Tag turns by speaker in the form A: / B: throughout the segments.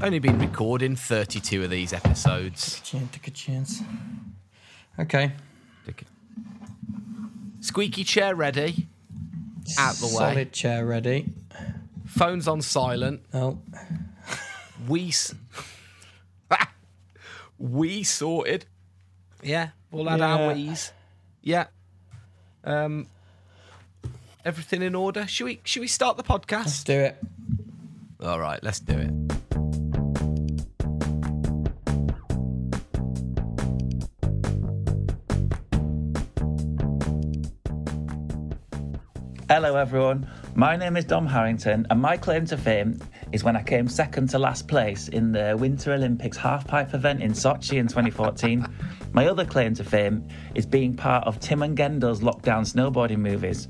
A: Only been recording 32 of these episodes.
B: Chance, take a chance. Okay.
A: Squeaky chair ready. Out the way.
B: Solid chair ready.
A: Phones on silent.
B: Oh,
A: We. S- we sorted. Yeah, had our
B: Yeah.
A: wees. Yeah. Um. Everything in order. Should we? Should we start the podcast?
B: let's do it.
A: All right, let's do it.
C: Hello, everyone. My name is Dom Harrington, and my claim to fame is when I came second to last place in the Winter Olympics halfpipe event in Sochi in 2014. my other claim to fame is being part of Tim and Gendo's lockdown snowboarding movies.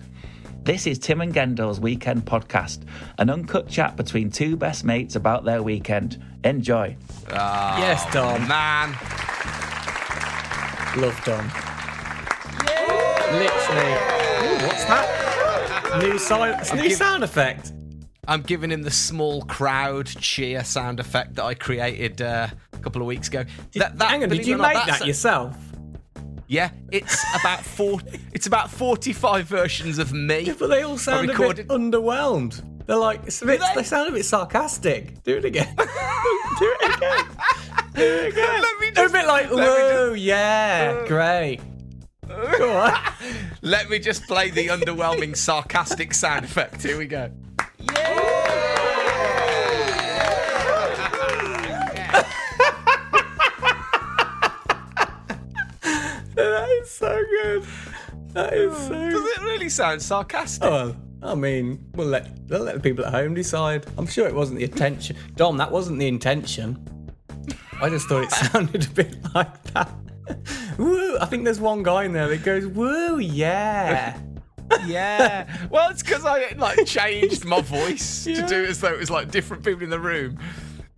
C: This is Tim and Gendo's Weekend Podcast, an uncut chat between two best mates about their weekend. Enjoy.
B: Ah, yes, Dom.
A: Man,
B: Love Dom. Literally. Ooh, what's that? New, si- new
A: giv-
B: sound effect.
A: I'm giving him the small crowd cheer sound effect that I created uh, a couple of weeks ago. That, that,
B: Hang on, did you
A: or not,
B: make that yourself?
A: Yeah, it's about four. it's about forty-five versions of me.
B: Yeah, but they all sound a bit underwhelmed. They're like, bit,
A: they?
B: they sound a bit sarcastic. Do it again. do it again. Do it again.
A: Let me
B: They're a bit like, whoa, yeah, great. Go on.
A: Let me just play the underwhelming sarcastic sound effect. Here we go.
B: that is so good. That is so
A: Does it really sound sarcastic?
B: Well, I mean, we'll let we'll let the people at home decide. I'm sure it wasn't the intention. Dom, that wasn't the intention. I just thought it sounded a bit like that. Woo! I think there's one guy in there that goes, "Woo, yeah."
A: Yeah. Well, it's because I like changed my voice
B: Yeah.
A: to do it as though it was like different people in the room.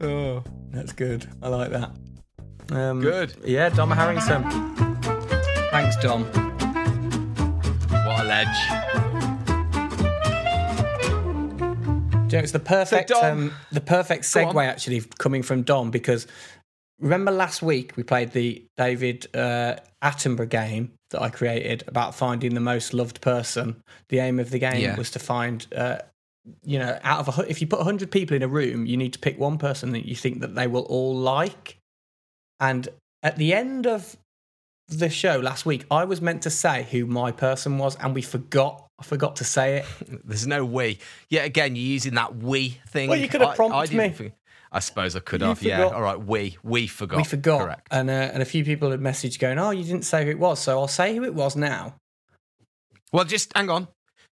A: Oh,
B: That's good. I like that. Um,
A: Good.
B: Yeah, Dom Harrington. Thanks, Dom.
A: what a ledge!
B: You know, it's the perfect
A: Dom-
B: um, the perfect segue actually coming from Dom because remember last week we played the David uh, Attenborough game that I created about finding the most loved person. The aim of the game
A: Yeah.
B: was to find. Uh, you know, out of a, if you put hundred people in a room, you need to pick one person that you think that they will all like. And at the end of the show last week, I was meant to say who my person was, and we forgot. I forgot to say it.
A: There's no we. Yet again, you're using that we thing.
B: Well, you could have
A: I- I
B: prompted me.
A: I suppose I could
B: You
A: have. Yeah. All right. We. We forgot.
B: we forgot,
A: Correct.
B: and uh, and a few people had messaged going, "Oh, you didn't say who it was," so I'll say who it was now.
A: Well, just hang on,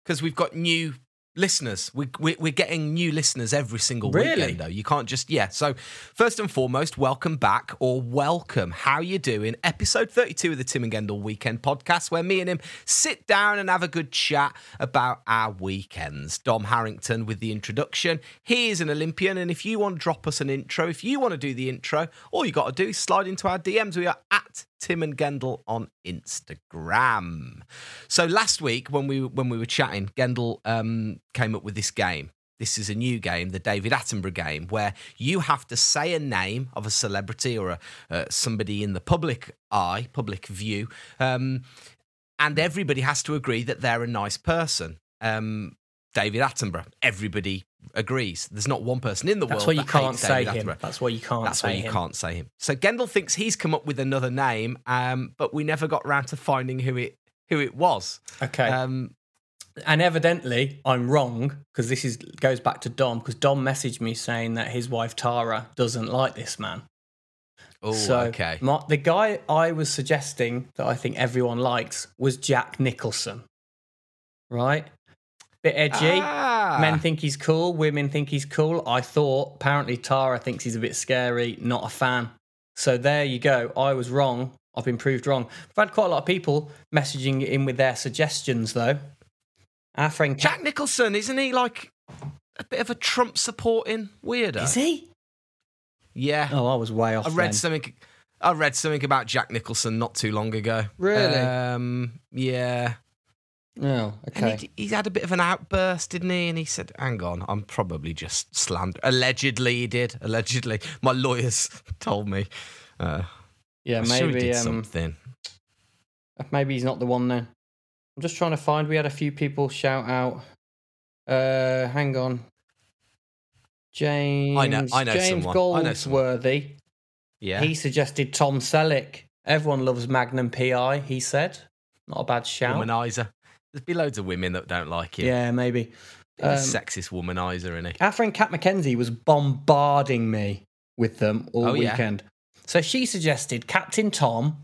A: because we've got new listeners. We, we, we're getting new listeners every single
B: Really?
A: weekend, though. You can't just yeah. So first and foremost, welcome back or welcome. How you doing? Episode thirty-two of the Tim and Gendel Weekend Podcast, where me and him sit down and have a good chat about our weekends. Dom Harrington with the introduction. He is an Olympian, and if you want to drop us an intro, if you want to do the intro, all you got to do is slide into our DMs. We are at Tim and Gendel on Instagram. So last week when we when we were chatting, Gendel um, came up with this game. This is a new game, the David Attenborough game, where you have to say a name of a celebrity or a, uh, somebody in the public eye, public view, um, and everybody has to agree that they're a nice person. Um, David Attenborough, everybody agrees. There's not one person in the world
B: That's
A: world
B: why you
A: that
B: can't
A: hates
B: say
A: David
B: him.
A: Attenborough.
B: That's why you can't
A: That's
B: say
A: why you
B: him.
A: can't say him. So Gendel thinks he's come up with another name, um, but we never got round to finding who it who it was.
B: Okay,
A: Um,
B: and evidently I'm wrong because this is goes back to Dom because Dom messaged me saying that his wife Tara doesn't like this man.
A: oh,
B: so
A: okay.
B: my, the guy I was suggesting that I think everyone likes was Jack Nicholson. Right, bit edgy.
A: Ah.
B: Men think he's cool, women think he's cool. I thought apparently Tara thinks he's a bit scary, not a fan. So there you go. I was wrong. I've been proved wrong. We've had quite a lot of people messaging in with their suggestions though. Our friend
A: Jack Nicholson, isn't he like a bit of a Trump supporting weirdo?
B: is he?
A: Yeah.
B: Oh, I was way off.
A: I read
B: then.
A: something. I read something about Jack Nicholson not too long ago.
B: Really?
A: Um, yeah.
B: Oh,
A: And
B: okay.
A: he, he's had a bit of an outburst, didn't he? And he said, "Hang on, I'm probably just slander." Allegedly, he did. Allegedly, my lawyers told me. Uh,
B: Yeah,
A: I'm sure he
B: maybe
A: did
B: um,
A: something.
B: maybe he's not the one then. I'm just trying to find. We had a few people shout out. Uh, hang on. James.
A: I know
B: James
A: someone. I know someone.
B: Goldsworthy.
A: Yeah,
B: He suggested Tom Selleck. Everyone loves Magnum PI. He said, not a bad shout.
A: womanizer. There's be loads of women that don't like him.
B: Yeah, maybe. Um,
A: sexist womanizer, isn't he?
B: Our friend Kat McKenzie was bombarding me with them all
A: Oh, yeah.
B: weekend. So she suggested Captain Tom,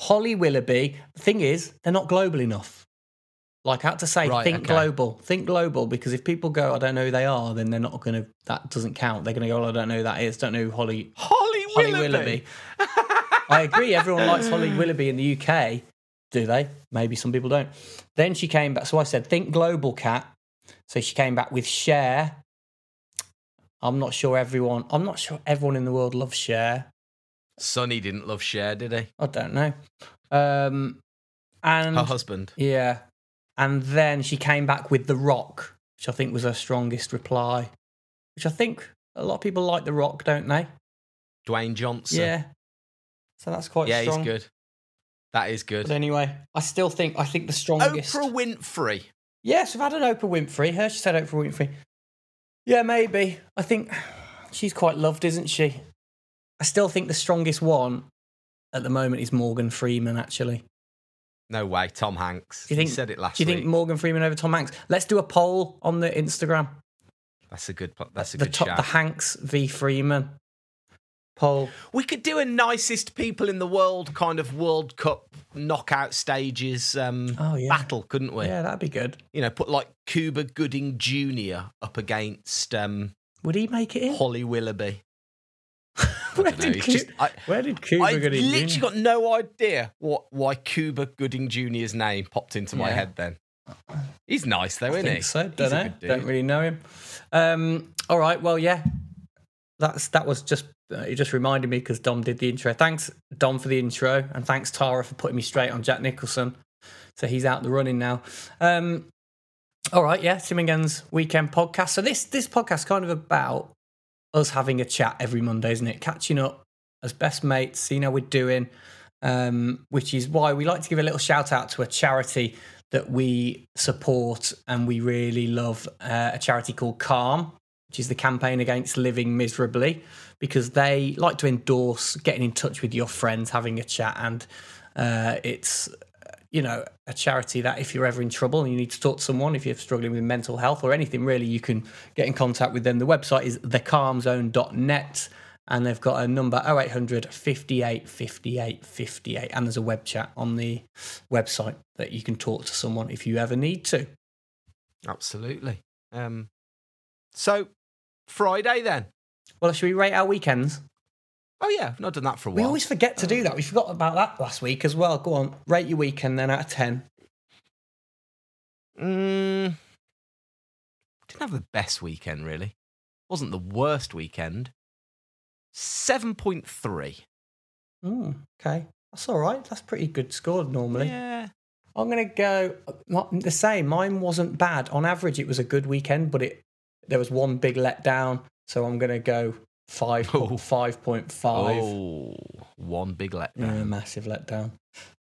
B: Holly Willoughby. The thing is, they're not global enough. Like I had to say,
A: Right,
B: think
A: okay.
B: global, think global, because if people go, I don't know who they are, then they're not going to. That doesn't count. They're going to go, well, I don't know who that is. Don't know who Holly
A: Holly
B: Holly
A: Willoughby.
B: Willoughby. I agree. Everyone likes Holly Willoughby in the UK. Do they? Maybe some people don't. Then she came back. So I said, think global Kat. So she came back with Cher. I'm not sure everyone. I'm not sure everyone in the world loves Cher.
A: Sonny didn't love Cher, did he?
B: I don't know. Um, and
A: Her husband.
B: yeah, and then she came back with The Rock, which I think was her strongest reply. Which I think a lot of people like The Rock, don't they?
A: Dwayne Johnson.
B: Yeah. So that's quite
A: yeah,
B: strong.
A: he's good. That is good.
B: But anyway, I still think I think the strongest.
A: Oprah Winfrey.
B: Yes, we've had an Oprah Winfrey. Her, she said Oprah Winfrey. Yeah, maybe. I think she's quite loved, isn't she? I still think the strongest one at the moment is Morgan Freeman. Actually,
A: No way, Tom Hanks.
B: Do you think-
A: he said it last
B: do you
A: week.
B: think Morgan Freeman over Tom Hanks? Let's do a poll on the Instagram.
A: that's a good. That's a
B: the
A: good
B: top,
A: shout.
B: the Hanks v Freeman poll.
A: We could do a nicest people in the world kind of World Cup knockout stages um,
B: Oh, yeah.
A: battle, couldn't we?
B: Yeah, that'd be good.
A: You know, put like Cuba Gooding Jr. up against um,
B: Would he make it in?
A: Holly Willoughby.
B: where, did
A: it's
B: Cu-
A: just- I-
B: where did Cuba
A: I
B: Gooding
A: literally
B: Jr.?
A: got no idea what why Cuba Gooding Jr.'s name popped into my
B: Yeah.
A: head then. He's nice though,
B: I
A: isn't
B: think
A: he?
B: so. Don't know. Don't really know him. Um, all right. Well, yeah. That's that was just uh, it. Just reminded me because Dom did the intro. Thanks Dom for the intro, and thanks Tara for putting me straight on Jack Nicholson. So he's out the running now. Um, all right. Yeah. Tim and weekend podcast. So this this podcast kind of about us having a chat every Monday, isn't it? Catching up as best mates, seeing how we're doing. Um, which is why we like to give a little shout out to a charity that we support and we really love uh, a charity called Calm, which is the campaign against living miserably, because they like to endorse getting in touch with your friends, having a chat, and uh, it's you know a charity that if you're ever in trouble and you need to talk to someone, if you're struggling with mental health or anything really, you can get in contact with them. The website is thecalmzone.net. And they've got a number 0800 58 58 58. And there's a web chat on the website that you can talk to someone if you ever need to.
A: Absolutely. Um, so Friday then.
B: Well, should we rate our weekends?
A: Oh yeah, I've not done that for a while.
B: We always forget to do that. We forgot about that last week as well. Go on, rate your weekend then out of 10.
A: Mm, didn't have the best weekend really. Wasn't the worst weekend. Seven point three.
B: Mm, okay. That's all right. That's pretty good score normally.
A: Yeah.
B: I'm going to go not the same. Mine wasn't bad. On average, it was a good weekend, but it there was one big letdown. So I'm going to go five 5.5.
A: Oh, one big letdown.
B: Yeah, massive letdown.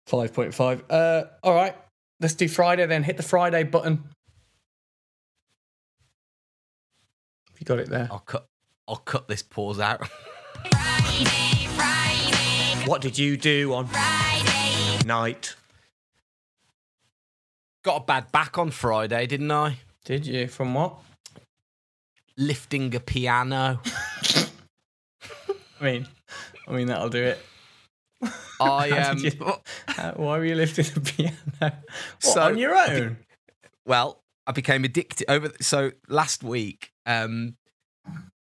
B: 5.5. Uh, all right. Let's do Friday then. Hit the Friday button. If you got it there.
A: I'll cut. I'll cut this pause out.
B: What did you do on Friday night?
A: Got a bad back on Friday, didn't I?
B: Did you? From what?
A: Lifting a piano.
B: I mean, I mean that'll do it.
A: I um.
B: you- why were you lifting a piano? What,
A: So-
B: on your own?
A: well, I became addicted over. So last week, um,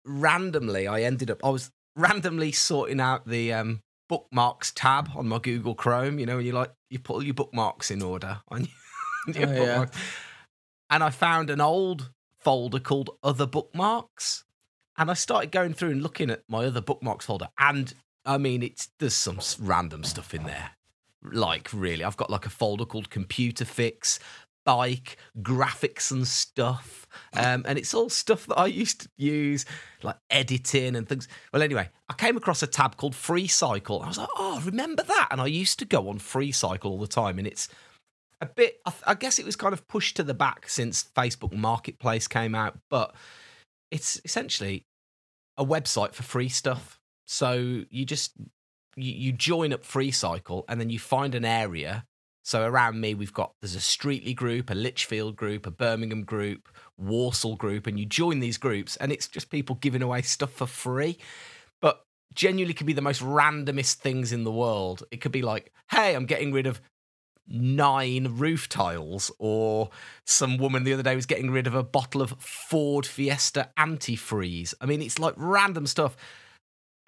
A: randomly, I ended up. I was randomly sorting out the um bookmarks tab on my Google Chrome. You know, when you like you put all your bookmarks in order on your
B: Oh, yeah.
A: and I found an old folder called Other Bookmarks, and I started going through and looking at my other bookmarks folder, and I mean, it's there's some random stuff in there. like really. I've got like a folder called Computer Fix, Bike, Graphics and Stuff. Um, and it's all stuff that I used to use, like editing and things. Well, anyway, I came across a tab called Free Cycle. I was like, oh, remember that? And I used to go on Free Cycle all the time. And it's a bit, I, guess it was kind of pushed to the back since Facebook Marketplace came out, but it's essentially a website for free stuff. So you just you, you join up Free Cycle and then you find an area. So around me, we've got there's a Streetly group, a Lichfield group, a Birmingham group, Walsall group, and you join these groups, and it's just people giving away stuff for free. But genuinely, could be the most randomest things in the world. It could be like, hey, I'm getting rid of nine roof tiles, or some woman the other day was getting rid of a bottle of Ford Fiesta antifreeze. I mean, it's like random stuff.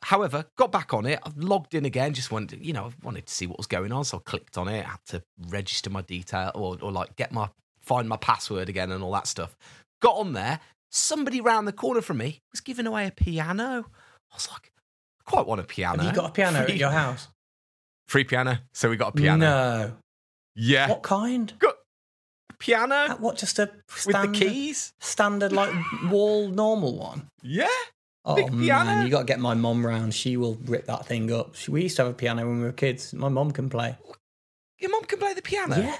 A: However, got back on it. I've logged in again. Just wanted, you know, I wanted to see what was going on, so I clicked on it. I had to register my detail or, or like get my find my password again and all that stuff. Got on there. Somebody round the corner from me was giving away a piano. I was like, I quite want a piano.
B: Have you got a piano
A: Free-
B: at your house?
A: Free piano. So we got a piano.
B: No.
A: Yeah.
B: What kind?
A: Got piano
B: What? Just a
A: with the keys.
B: standard like wall normal one.
A: Yeah.
B: Oh
A: Big piano.
B: man, you got to get my mom round. She will rip that thing up. She, we used to have a piano when we were kids. My mom can play.
A: Your mom can play the piano.
B: Yeah.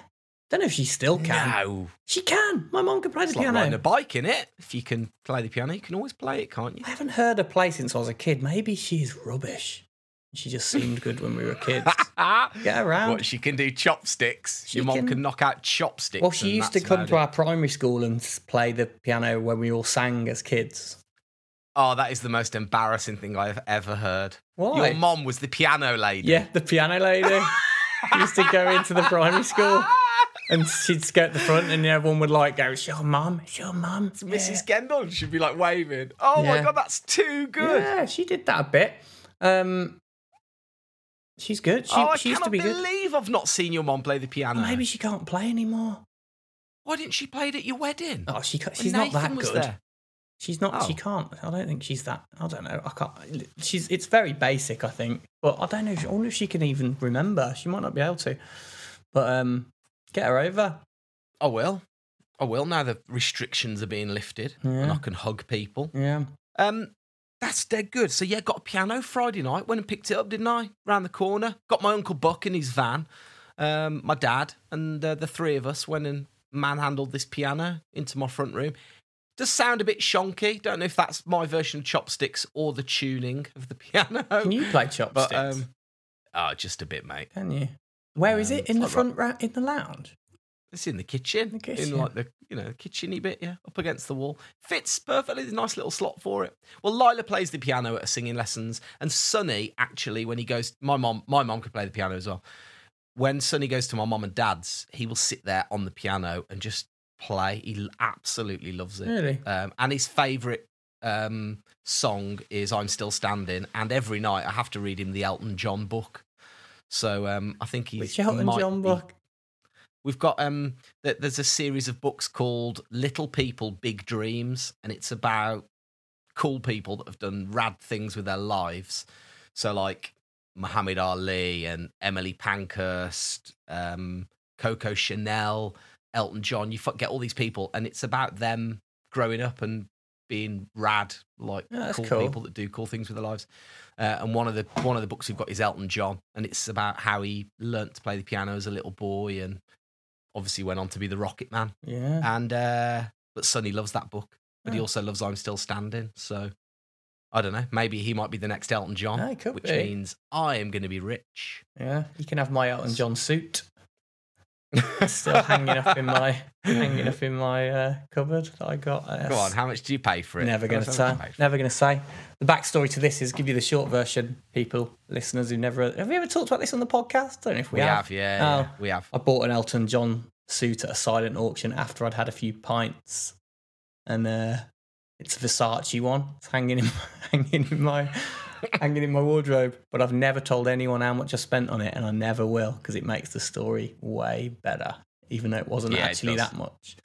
B: Don't know if she still can.
A: No.
B: She can. My mum can play
A: It's
B: the
A: like
B: piano.
A: riding a bike in it. If you can play the piano, you can always play it, can't you?
B: I haven't heard her play since I was a kid. Maybe she's rubbish. She just seemed good when we were kids. Get around.
A: What she can do chopsticks.
B: She
A: Your mom
B: can-
A: can... knock out chopsticks.
B: well, she used to come to our primary school and play the piano when we all sang as kids.
A: Oh, that is the most embarrassing thing I've ever heard.
B: Why?
A: Your mom was the piano lady.
B: Yeah, the piano lady used to go into the primary school and she'd go at the front and everyone would like go, It's your mum, it's your mum.
A: It's Mrs. Kendall. She'd be like waving. Oh my god, that's too good.
B: Yeah, she did that a bit. Um, she's good. She,
A: oh, I
B: she used to be good.
A: believe I've not seen your mom play the piano.
B: Maybe she can't play anymore.
A: Why didn't she play it at your wedding?
B: Oh, she she's not that good.
A: there?
B: She's not. She
A: Oh.
B: can't. I don't think she's that. I don't know. I can't. She's. It's very basic. I think, but I don't know. If, I wonder if she can even remember. She might not be able to. But um, get her over.
A: I will. I will now the restrictions are being lifted and I can hug people.
B: Yeah.
A: Um, that's dead good. So yeah, got a piano Friday night. Went and picked it up, didn't I? Round the corner. Got my uncle Buck in his van. Um, my dad and uh, the three of us went and manhandled this piano into my front room. Does sound a bit shonky. Don't know if that's my version of chopsticks or the tuning of the piano.
B: Can you play chopsticks?
A: But um, oh, just a bit, mate.
B: can you? Where is
A: um,
B: it? In the front ra- in the lounge.
A: It's in the kitchen,
B: The kitchen.
A: in like the you know the kitcheny bit, yeah, up against the wall. Fits perfectly. There's a nice little slot for it. Well, Lila plays the piano at her singing lessons, and Sonny actually, when he goes, my mom, my mom could play the piano as well. When Sonny goes to my mom and dad's, he will sit there on the piano and just play. He absolutely loves it.
B: Really?
A: Um, and his favourite um, song is "I'm Still Standing," and every night I have to read him the Elton John book. So um, I think he's
B: Which Elton John
A: be-
B: book?
A: We've got um th- there's a series of books called Little People Big Dreams and it's about cool people that have done rad things with their lives. So like Muhammad Ali and Emily Pankhurst, um Coco Chanel, Elton John, you get all these people and it's about them growing up and being rad like
B: Yeah,
A: cool,
B: cool.
A: people that do cool things with their lives. Uh, and one of the one of the books we've got is Elton John, and it's about how he learnt to play the piano as a little boy, and obviously went on to be the Rocket Man.
B: Yeah.
A: And uh, but Sonny loves that book, but he
B: Oh.
A: also loves I'm Still Standing. So I don't know. Maybe he might be the next Elton John,
B: Ah, he could
A: which
B: be.
A: means I am going to be rich.
B: Yeah. You can have my Elton John suit. Still hanging up in my hanging up in my uh, cupboard that I got. Uh,
A: Go on, how much do you pay for it?
B: Never going to
A: us how
B: say.
A: much you pay for it.
B: Never going to say. The backstory to this is give you the short version, people, listeners who never have you ever talked about this on the podcast? I don't know if we,
A: We have, yeah,
B: Oh.
A: yeah, we have.
B: I bought an Elton John suit at a silent auction after I'd had a few pints, and uh, it's a Versace one. It's hanging in hanging in my hanging in my wardrobe. But I've never told anyone how much I spent on it, and I never will because it makes the story way better, even though it wasn't
A: Yeah,
B: actually
A: does.
B: that much.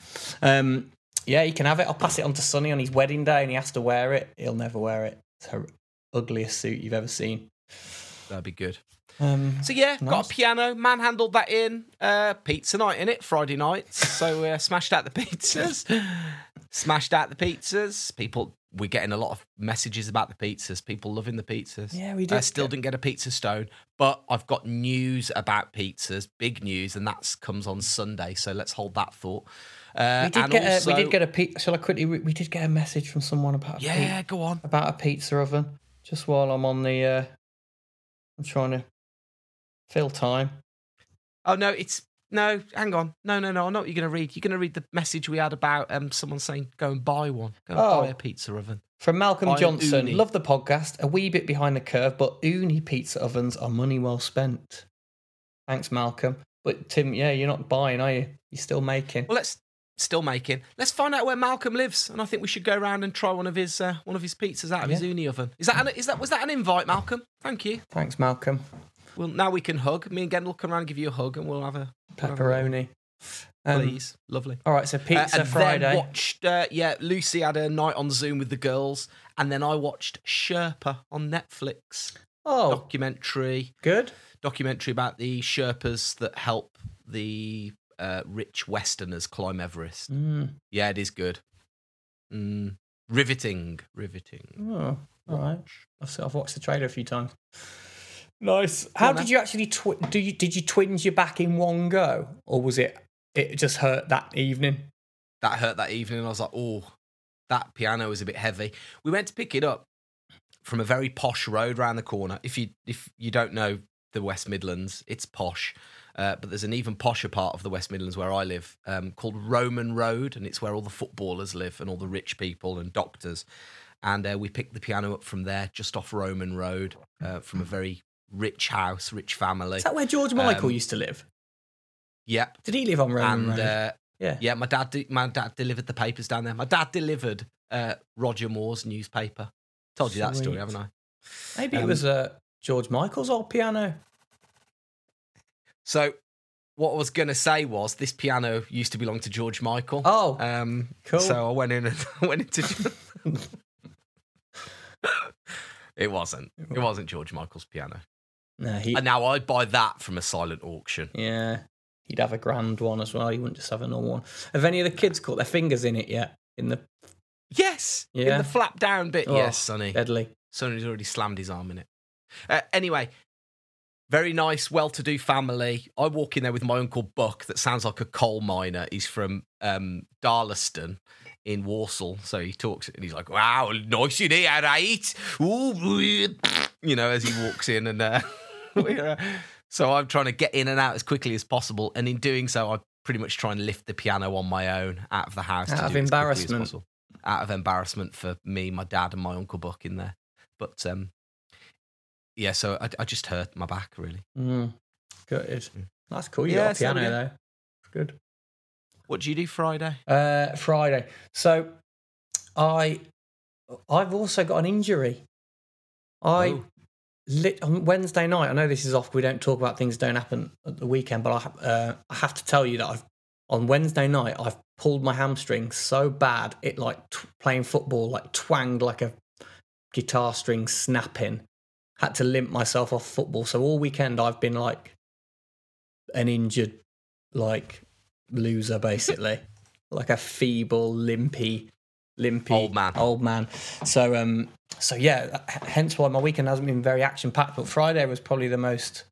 B: Um, yeah, you can have it. I'll pass it on to Sonny on his wedding day, and he has to wear it. He'll never wear it. It's her ugliest suit you've ever seen.
A: That'd be good.
B: Um,
A: So yeah, got a piano, manhandled that in. Uh, pizza night in it, Friday night. So uh, smashed out the pizzas. Smashed out the pizzas. People, we're getting a lot of messages about the pizzas. People loving the pizzas.
B: Yeah, we did.
A: I
B: still
A: didn't get a pizza stone, but I've got news about pizzas, big news, and that comes on Sunday. So let's hold that thought. Uh,
B: we did get a, we did get a pizza. Shall I quickly? re- We did get a message from someone about
A: yeah, go on.
B: about a pizza oven. Just while I'm on the, uh, I'm trying to fill time.
A: Oh no, it's no. Hang on. No, no, no. I know what you're going to read. You're going to read the message we had about um someone saying go and buy one. Go and
B: Oh.
A: buy a pizza oven.
B: From Malcolm
A: By
B: Johnson,
A: Uni.
B: love the podcast. A wee bit behind the curve, but Ooni pizza ovens are money well spent. Thanks, Malcolm. But Tim, yeah, you're not buying, are you? You're still making.
A: Well, let's still making. Let's find out where Malcolm lives, and I think we should go around and try one of his uh, one of his pizzas out of his Ooni oven. Is that an, is that was that an invite, Malcolm? Thank you.
B: Thanks, Malcolm.
A: Well, now we can hug. Me and Gendel will come around and give you a hug, and we'll have a we'll have a-
B: Pepperoni. Um,
A: please. Lovely.
B: all right, so
A: Uh,
B: pizza
A: and
B: Friday.
A: then watched, uh, yeah, Lucy had a night on Zoom with the girls, and then I watched Sherpa on Netflix
B: oh,
A: documentary.
B: good.
A: documentary about the Sherpas that help the uh, rich Westerners climb Everest.
B: Mm.
A: Yeah, it is good. Mm, riveting, riveting.
B: Oh, all right. I've watched the trailer a few times. Nice. How did you actually twi- do? You did you twinge your back in one go, or was it it just hurt that evening?
A: That hurt that evening. I was like, oh, that piano is a bit heavy. We went to pick it up from a very posh road round the corner. If you if you don't know the West Midlands, it's posh. Uh, but there's an even posher part of the West Midlands where I live um, called Roman Road, and it's where all the footballers live and all the rich people and doctors. And uh, we picked the piano up from there, just off Roman Road, uh, from a very rich house, rich family.
B: Is that where George Michael
A: Um,
B: used to live?
A: Yeah.
B: Did he live on Roman
A: And
B: Road?
A: uh,
B: yeah.
A: yeah, my dad, de- my dad delivered the papers down there. My dad delivered uh, Roger Moore's newspaper. Told you that story, haven't I?
B: Maybe it
A: um,
B: was uh, George Michael's old piano.
A: So, what I was going to say was this piano used to belong to George Michael.
B: Oh,
A: um,
B: cool.
A: So I went in and I went into. it wasn't. It wasn't George Michael's piano.
B: No, he.
A: And now I'd buy that from a silent auction.
B: yeah, he'd have a grand one as well. He wouldn't just have a normal one. Have any of the kids caught their fingers in it yet? In the
A: Yes, in the flap down bit.
B: Oh,
A: yes, Sonny.
B: deadly.
A: Sonny's already slammed his arm in it. Uh, anyway, very nice, well-to-do family. I walk in there with my uncle Buck. That sounds like a coal miner. He's from um, Darlaston in Walsall, so he talks and he's like, "Wow, nice in here, right?" Ooh, you know, as he walks in, and uh, so I'm trying to get in and out as quickly as possible, and in doing so, I pretty much try and lift the piano on my own out of the house
B: Out
A: to
B: of
A: do it as
B: embarrassment.
A: Out of embarrassment for me, my dad, and my uncle Buck in there. But um, yeah, so I, I just hurt my back really.
B: Mm, good.
A: Mm.
B: That's cool. You
A: Yeah,
B: got a piano though. Good.
A: What do you do Friday?
B: Uh, Friday. So, I, I've also got an injury. I
A: Oh.
B: Lit on Wednesday night. I know this is off. We don't talk about things that don't happen at the weekend, but I, uh, I have to tell you that I've on Wednesday night I've pulled my hamstring so bad it like t- playing football like twanged like a guitar string snapping. Had to limp myself off football. So all weekend I've been like an injured like loser basically, like a feeble, limpy, limpy
A: Old man.
B: Old man. So um, so yeah, hence why my weekend hasn't been very action packed. But Friday was probably the most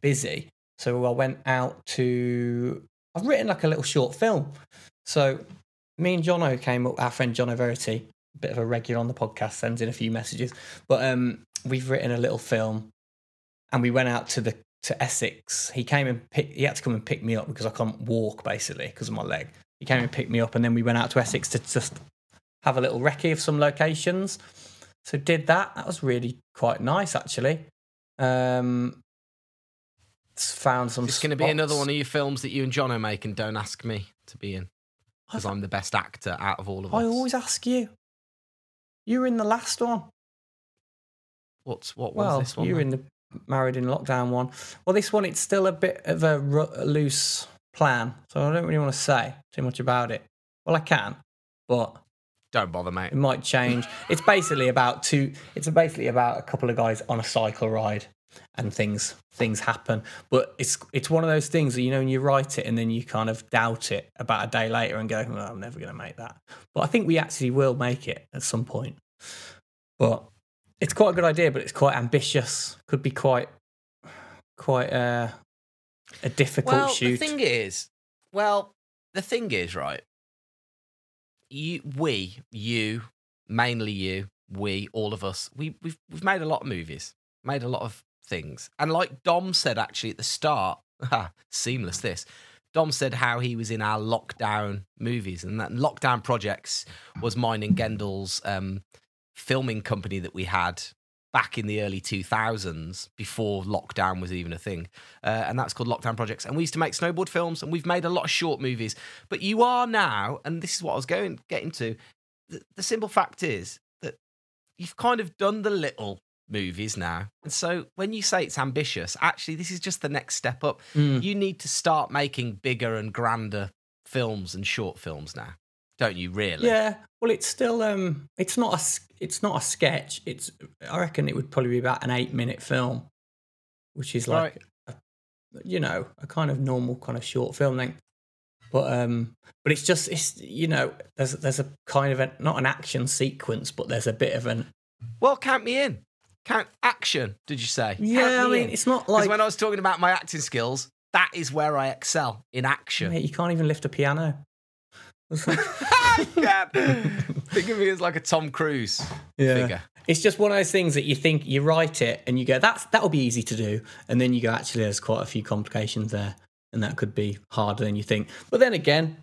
B: busy. So I went out to. I've written like a little short film. So me and Jono came up. Our friend Jono Verity, a bit of a regular on the podcast, sends in a few messages. But um, we've written a little film, and we went out to the to Essex. He came and pick, he had to come and pick me up because I can't walk basically because of my leg. He came and picked me up, and then we went out to Essex to just have a little recce of some locations. So did that. That was really quite nice actually. Um, found some.
A: It's going to be another one of your films that you and John are making. Don't ask me to be in because I'm the best actor out of all of us.
B: I always ask you. You were in the last one.
A: What's what was
B: Well,
A: this one?
B: you were in the married in lockdown one. Well, this one it's still a bit of a, ru- a loose plan, so I don't really want to say too much about it. Well, I can, but
A: Don't bother, mate.
B: It might change. It's basically about two. It's basically about a couple of guys on a cycle ride, and things things happen. But it's it's one of those things that you know when you write it and then you kind of doubt it about a day later and go, well, I'm never going to make that. But I think we actually will make it at some point. But it's quite a good idea, but it's quite ambitious. Could be quite quite uh, a difficult
A: well,
B: shoot.
A: the thing is, well, the thing is, right? You, we, you, mainly you, we, all of us, we, we've we've made a lot of movies, made a lot of things, and like Dom said actually at the start, seamless this. Dom said how he was in our lockdown movies, and that lockdown projects was mine and Gendel's um, filming company that we had back in the early 2000s before lockdown was even a thing. Uh, and that's called Lockdown Projects. And we used to make snowboard films and we've made a lot of short movies. But you are now, and this is what I was going getting to, the, the simple fact is that you've kind of done the little movies now. And so when you say it's ambitious, actually, this is just the next step up.
B: Mm.
A: You need to start making bigger and grander films and short films now. Don't you really?
B: Yeah. Well, it's still um, it's not a it's not a sketch. It's I reckon it would probably be about an eight minute film, which is like, a, you know, a kind of normal kind of short film length. But um, but it's just it's you know there's there's a kind of a not an action sequence, but there's a bit of an
A: Well, count me in. Count action, did you say?
B: yeah. I
A: me
B: mean,
A: in.
B: it's not like
A: when I was talking about my acting skills, that is where I excel in action.
B: mate, you can't even lift a piano.
A: Yeah. Think of me as like a Tom Cruise figure.
B: It's just one of those things that you think you write it and you go, that's that'll be easy to do, and then you go, actually, there's quite a few complications there, and that could be harder than you think. But then again,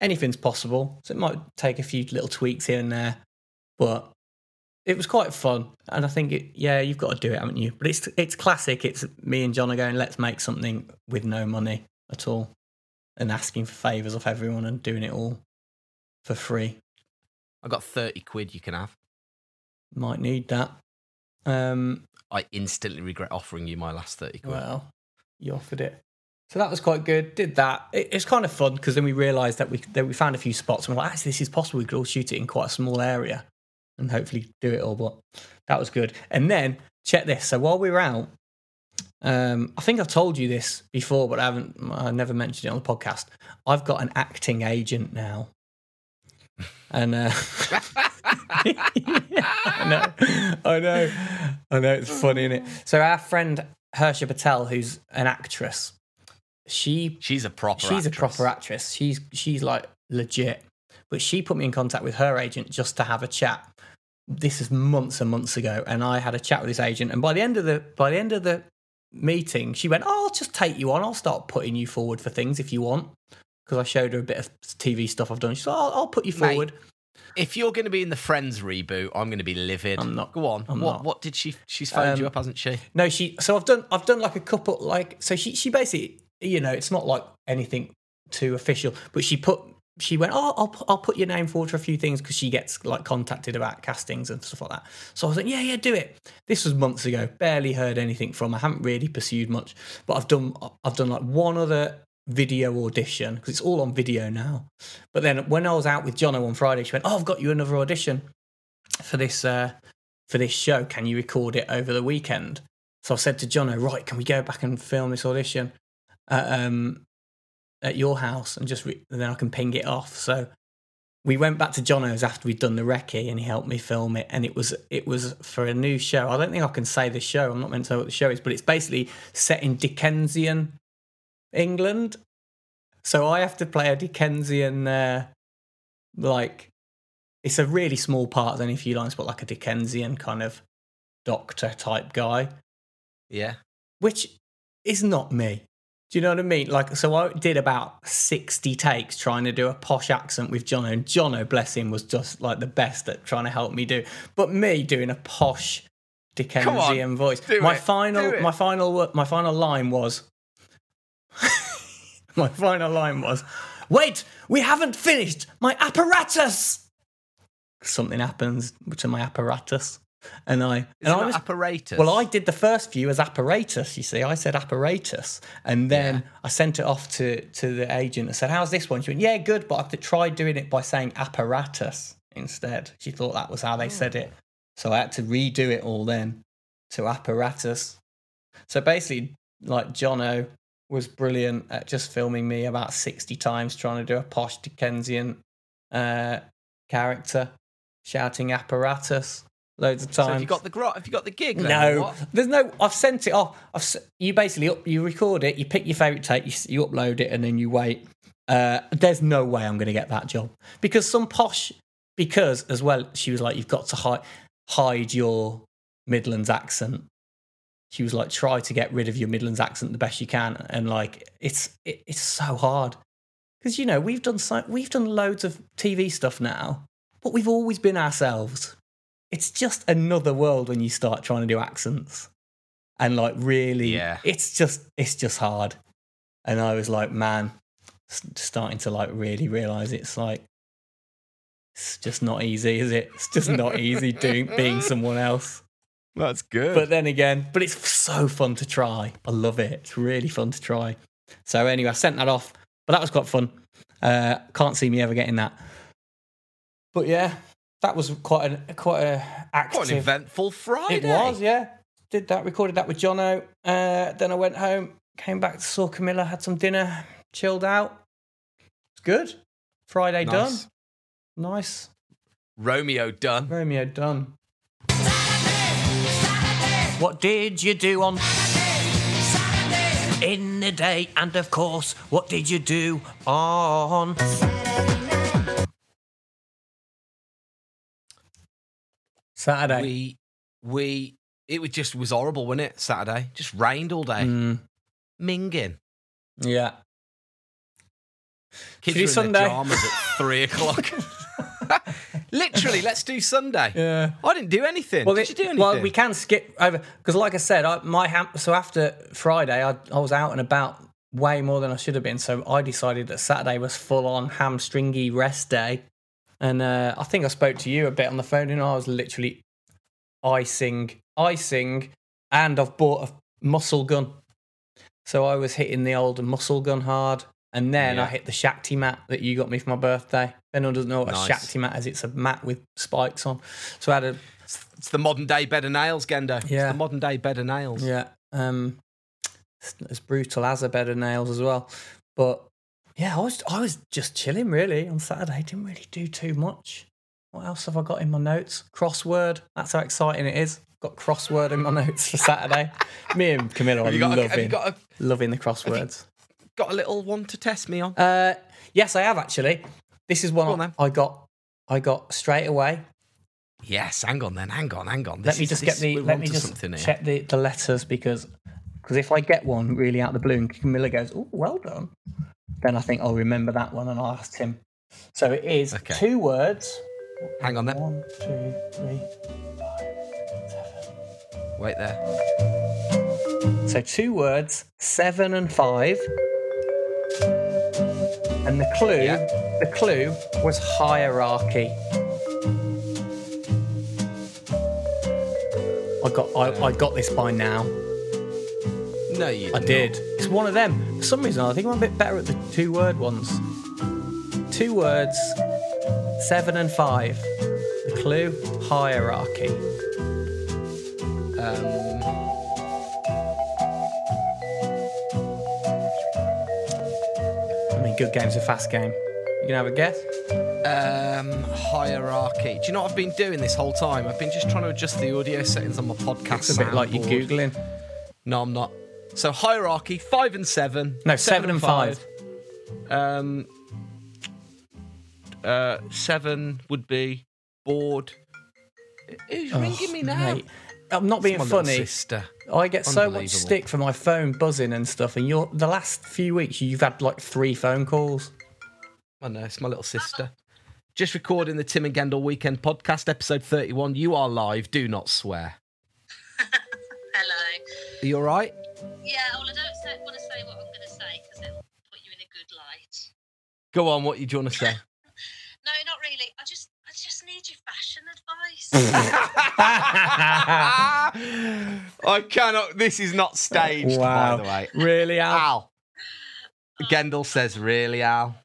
B: anything's possible, so it might take a few little tweaks here and there, but it was quite fun, and I think it, yeah, you've got to do it, haven't you? But it's it's classic. It's me and John are going, let's make something with no money at all, and asking for favors of everyone and doing it all for free.
A: I got 30 quid you can have.
B: Might need that. Um,
A: I instantly regret offering you my last 30 quid.
B: Well, you offered it. So that was quite good. Did that. It, it's kind of fun because then we realised that we that we found a few spots and we're like, actually, this is possible. We could all shoot it in quite a small area and hopefully do it all. But that was good. And then check this. So while we were out, um, I think I've told you this before, but I haven't. I never mentioned it on the podcast. I've got an acting agent now, and uh, I know, I know, I know. It's funny, isn't it? So our friend Hersha Patel, who's an actress, she
A: She's a proper
B: she's a
A: actress.
B: proper actress. She's she's like legit. But she put me in contact with her agent just to have a chat. This is months and months ago, and I had a chat with this agent. And by the end of the by the end of the meeting, she went, "Oh, I'll just take you on. I'll start putting you forward for things if you want." Because I showed her a bit of TV stuff I've done. She said, "Oh, I'll put you
A: Mate,
B: forward."
A: If you're going to be in the Friends reboot, I'm going to be livid.
B: I'm not.
A: Go on.
B: I'm
A: what
B: not.
A: what did she she's phoned you
B: Um,
A: up, hasn't she?
B: No, she. So I've done. I've done like a couple. Like so, she she basically, you know, it's not like anything too official, but she put. She went, oh, I'll I'll put your name forward for a few things because she gets like contacted about castings and stuff like that. So I was like, yeah, yeah, do it. This was months ago. Barely heard anything from. I haven't really pursued much, but I've done I've done like one other video audition because it's all on video now. But then when I was out with Jono on Friday, she went, oh, I've got you another audition for this uh, for this show. Can you record it over the weekend? So I said to Jono, right, can we go back and film this audition at, um, at your house and just re- and then I can ping it off. So we went back to Jono's after we'd done the recce and he helped me film it. And it was it was for a new show. I don't think I can say the show. I'm not meant to know what the show is, but it's basically set in Dickensian England. So I have to play a Dickensian uh, like it's a really small part. Then if you lines, but like a Dickensian kind of doctor type guy,
A: Yeah.
B: which is not me. Do you know what I mean? Like, so I did about 60 takes trying to do a posh accent with Jono, and Jono, bless him, was just like the best at trying to help me do. But me doing a posh Dickensian voice. my
A: it,
B: final, my final, my final line was, my final line was, "Wait, we haven't finished my apparatus." Something happens to my apparatus, and I
A: Is
B: and I was
A: apparatus?
B: well, I did the first few as apparatus. You see, I said apparatus, and then
A: Yeah.
B: I sent it off to to the agent and said, "How's this one?" She went, "Yeah, good," but I've tried doing it by saying apparatus instead. She thought that was how they said it. So I had to redo it all then to apparatus. So basically, like Jono was brilliant at just filming me about 60 times trying to do a posh Dickensian uh, character, shouting apparatus loads of
A: So
B: times.
A: have you got the gro- have you got the gig? Then,
B: No, there's no. I've sent it off. I've you basically up, you record it, you pick your favorite take, you, you upload it, and then you wait. Uh, there's no way I'm going to get that job because some posh. Because as well, she was like, "You've got to hide hide your Midlands accent." She was like, "Try to get rid of your Midlands accent the best you can," and like, it's it, it's so hard because you know we've done so we've done loads of TV stuff now, but we've always been ourselves it's just another world when you start trying to do accents. And like really
A: Yeah.
B: it's just it's just hard. And i was like man starting to like really realize it's like it's just not easy is it? It's just not easy doing being someone else.
A: That's good.
B: but then again but it's so fun to try. I love it. It's really fun to try. So anyway i sent that off but that was quite fun. Uh can't see me ever getting that. But yeah that was quite an quite a active
A: What an eventful Friday.
B: it was, yeah. Did that, recorded that with Jono. Uh, then I went home, came back to saw Camilla, had some dinner, chilled out. It's good. Friday done.
A: Nice.
B: Nice.
A: Romeo done.
B: Romeo done. What did you do on Saturday, in the day? And of course, what did you do on Saturday?
A: We we it was just was horrible, wasn't it? Saturday, just rained all day,
B: Mm,
A: minging.
B: yeah.
A: Kids
B: Should we
A: were in
B: Sunday?
A: pajamas at three o'clock. Literally, let's do Sunday.
B: Yeah.
A: I didn't do anything.
B: Well,
A: Did
B: it-
A: you do anything?
B: well, we can skip over because, like I said, I, my ham- so after Friday, I, I was out and about way more than I should have been. So I decided that Saturday was full on hamstringy rest day, and uh, I think I spoke to you a bit on the phone. And I was literally icing, icing, and I've bought a muscle gun. So I was hitting the old muscle gun hard, and then I hit the Shakti mat that you got me for my birthday. Anyone doesn't know what
A: Nice.
B: a Shakti mat is, it's a mat with spikes on. So I had a
A: It's the modern day bed of nails, Gendo. It's
B: Yeah.
A: the modern day bed of nails.
B: Yeah. Um, it's as brutal as a bed of nails as well. But yeah, I was I was just chilling really on Saturday. Didn't really do too much. What else have I got in my notes? Crossword. That's how exciting it is. Got crossword in my notes for Saturday. Me and Camilla are
A: Have you got? A,
B: loving
A: got a,
B: loving the crosswords.
A: got a little one to test me on?
B: Uh, yes, I have actually. This is one
A: Go on.
B: I got. I got straight away.
A: yes. Hang on then. Hang on. Hang on.
B: let me
A: is-
B: just
A: this-
B: get the let me just check the, the letters because because if I get one really out of the blue and Camilla goes, "Oh, well done," then I think I'll remember that one and I'll ask Tim. So it is
A: Okay.
B: two words.
A: Hang on then.
B: One, two, three, five, seven.
A: Wait there.
B: So two words, seven and five. And the clue,
A: Yeah.
B: the clue was hierarchy. I got I, I got this by now.
A: No, you.
B: I did. It's one of them. For some reason, I think I'm a bit better at the two word ones. Two words, seven and five. The clue, hierarchy.
A: Um,
B: I mean, good game's a fast game. You can have a guess?
A: um, hierarchy. Do you know what I've been doing this whole time? I've been just trying to adjust the audio settings on my podcast.
B: It's a bit like you're. Googling.
A: No, I'm not. So hierarchy, five and seven.
B: No, seven and five.
A: Um, uh, seven would be bored. Who's ringing me now?
B: Oh, Mate, I'm not being
A: It's my
B: funny.
A: sister.
B: I get so much stick for my phone buzzing and stuff, and you're the last few weeks you've had like three phone calls.
A: I know, it's my little sister. Just recording the Tim and Gendel Weekend Podcast, episode 31. You are live. Do not swear.
D: Hello.
A: Are you all right?
D: Yeah, well, I don't say, want to say what I'm going to say because it'll put you in a good light.
A: Go on. What you do you want to say?
D: No, not really. I just, I just need your fashion advice.
A: I cannot. This is not staged,
B: wow.
A: by the way.
B: Really, Al?
A: Al. Uh, Gendel says, really, Al?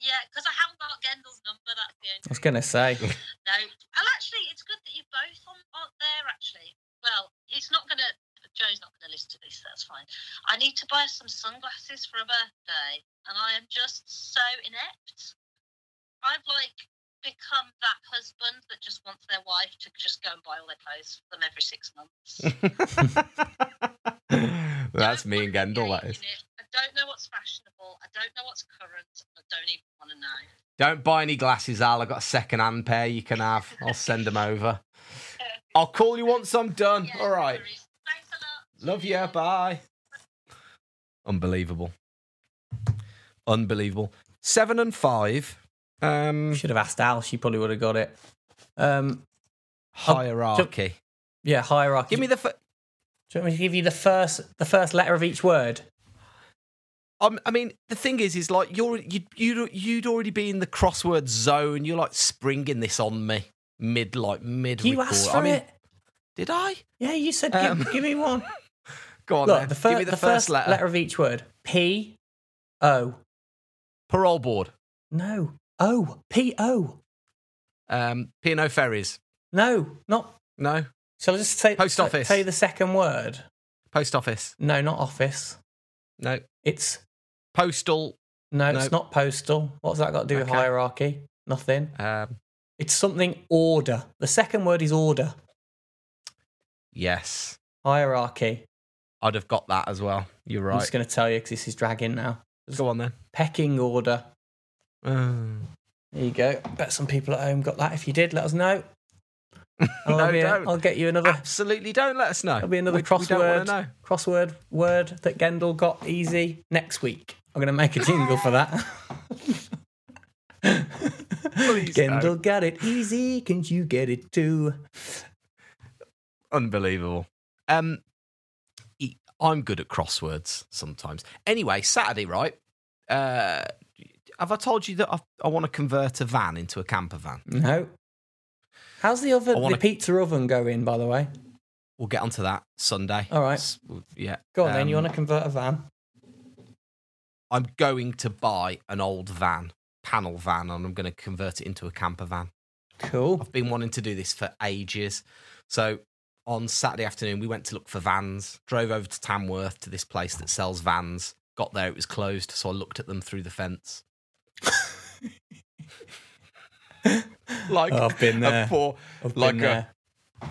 D: yeah, because I haven't got Gendel's number. That's the only.
B: I was going to say.
D: No. Well, actually, it's good that you're both on, on there. Actually, well, he's not gonna. Joe's not gonna listen to this. That's fine. I need to buy some sunglasses for a birthday, and I am just so inept. I've like become that husband that just wants their wife to just go and buy all their clothes for them every six months.
A: That's me and
D: wanna
A: Gendel, that is.
D: it. I don't know what's fashionable. I don't know what's current. I don't even want to know.
A: Don't buy any glasses, Al. I've got a second hand pair you can have. I'll send them over. I'll call you once I'm done.
D: Yeah,
A: All
D: no
A: right.
D: worries. Thanks a lot.
A: Love you. Bye. Unbelievable. Unbelievable. Seven and five. Um,
B: Should have asked Al. She probably would have got it. Um,
A: hierarchy.
B: yeah, hierarchy.
A: Give me the. F-
B: Do you want me to give you the first the first letter of each word?
A: um, I mean, the thing is, is like you're you you you'd already be in the crossword zone. You're like springing this on me mid like mid.
B: You asked for
A: I mean,
B: it.
A: Did I?
B: Yeah, you said
A: Um,
B: give, give me one.
A: Go on
B: Look, the, fir-
A: Give me the, first, letter.
B: of each word. P O.
A: Parole board.
B: No. O. P O.
A: Um, P&O ferries.
B: No, not.
A: No.
B: Shall I just say
A: Post
B: t-
A: office.
B: Tell you the second word.
A: Post office.
B: No, not office.
A: No.
B: It's
A: Postal.
B: no,
A: No.
B: it's not postal. What's that got to do with hierarchy? Nothing.
A: Um,
B: It's something order. The second word is order.
A: yes.
B: Hierarchy.
A: I'd have got that as well. You're right.
B: I'm just going to tell you because this is dragging now.
A: Go on then.
B: Pecking order.
A: Um,
B: There you go. Bet some people at home got that. If you did, let us know.
A: No,
B: I'll, be-
A: don't.
B: I'll get you another
A: absolutely don't let us know.
B: There'll be another
A: We- we don't
B: crossword
A: know.
B: crossword word that Gendel got easy next week. I'm going to make a jingle for that.
A: Please
B: Gendel
A: don't.
B: got it easy. Can you get it too?
A: Unbelievable. Um, I'm good at crosswords sometimes. Anyway, Saturday, right? Uh, have I told you that I, I want to convert a van into a camper van?
B: No. How's the oven,
A: wanna-
B: the pizza oven going, by the way?
A: We'll get onto that Sunday.
B: All right.
A: S- Yeah.
B: Go on then. You
A: Um,
B: want to convert a van?
A: I'm going to buy an old van, panel van, and I'm going to convert it into a camper van.
B: Cool.
A: I've been wanting to do this for ages. So on Saturday afternoon, we went to look for vans, drove over to Tamworth to this place that sells vans. Got there, it was closed. So I looked at them through the fence. like
B: Oh, I've been
A: a
B: there.
A: poor,
B: I've
A: like a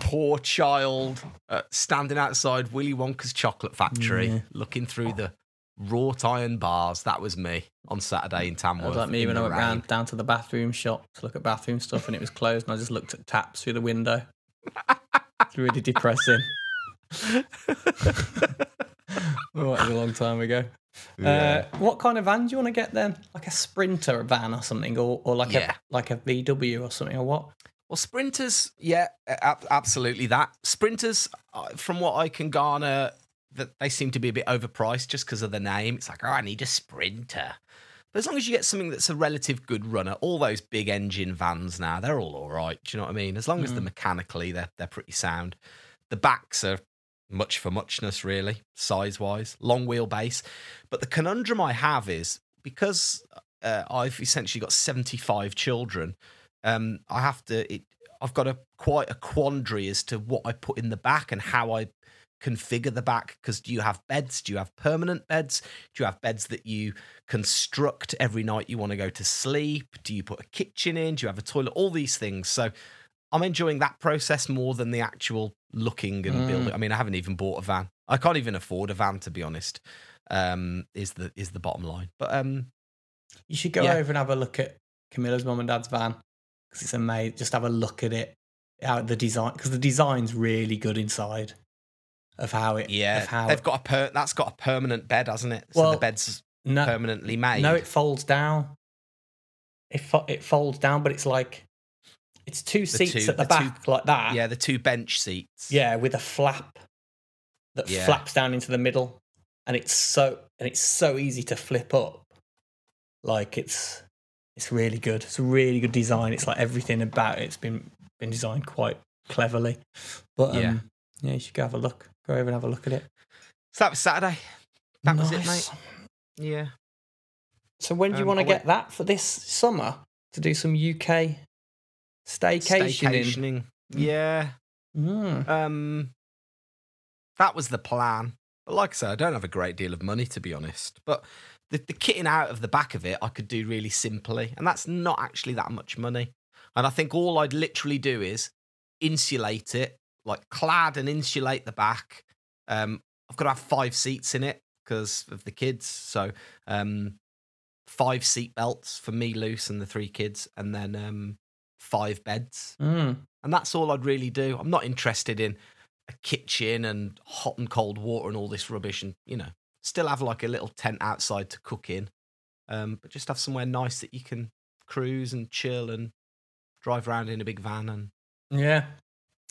A: poor child uh, standing outside Willy Wonka's chocolate factory,
B: Yeah.
A: looking through the wrought iron bars. That was me on Saturday in
B: That
A: Tamworth.
B: was like me when I went round down to the bathroom shop to look at bathroom stuff and it was closed and I just looked at taps through the window. it's really depressing. oh, that was a long time ago.
A: Yeah.
B: Uh, what kind of van do you want to get then? Like a sprinter van or something, or, or like
A: Yeah.
B: a like a VW or something, or what?
A: Well, sprinters, yeah, ab- absolutely that. Sprinters, uh, from what I can garner, that they seem to be a bit overpriced just because of the name. It's like, oh, I need a sprinter. But as long as you get something that's a relative good runner, all those big engine vans now, they're all all right. Do you know what I mean? As long as they're mechanically, they're they're pretty sound. The backs are much for muchness, really, size wise, long wheelbase. But the conundrum I have is because uh, I've essentially got 75 children, um, I have to, it, I've got a quite a quandary as to what I put in the back and how I configure the back. Because do you have beds? Do you have permanent beds? Do you have beds that you construct every night you want to go to sleep? Do you put a kitchen in? Do you have a toilet? All these things. So I'm enjoying that process more than the actual looking and
B: Mm.
A: building. I mean, I haven't even bought a van. I can't even afford a van to be honest. Um, is the is the bottom line. But um,
B: You should go
A: Yeah.
B: over and have a look at Camilla's mum and dad's van because it's amazing. Just have a look at it, out the design, because the design's really good inside of how it.
A: yeah,
B: of how
A: they've got a per- that's got a permanent bed, hasn't it? So
B: Well,
A: the bed's
B: no,
A: permanently made.
B: no, it folds down. It fo- it folds down, but it's like it's two seats
A: two-
B: at the,
A: the two-
B: back like that.
A: yeah, the two bench seats.
B: Yeah, with a flap that
A: Yeah.
B: flaps down into the middle, and it's so and it's so easy to flip up. Like it's it's really good. It's a really good design. It's like everything about it's been been designed quite cleverly. But um,
A: Yeah.
B: yeah, you should go have a look. Go over and have a look at it.
A: So that was Saturday. That was it,
B: Nice.
A: mate. Yeah.
B: So when do you
A: Um,
B: want to get that for this summer? to do some UK staycationing.
A: Staycationing. Yeah.
B: Mm.
A: Um, that was the plan. But like I said, I don't have a great deal of money to be honest. But the, the kitting out of the back of it, I could do really simply, and that's not actually that much money. And I think all I'd literally do is insulate it, like clad and insulate the back. Um, I've got to have five seats in it because of the kids, so um, five seat belts for me, loose, and the three kids, and then um, five beds.
B: Mm.
A: And that's all I'd really do. I'm not interested in a kitchen and hot and cold water and all this rubbish. And, you know, still have like a little tent outside to cook in. Um, but just have somewhere nice that you can cruise and chill and drive around in a big van. And
B: Yeah,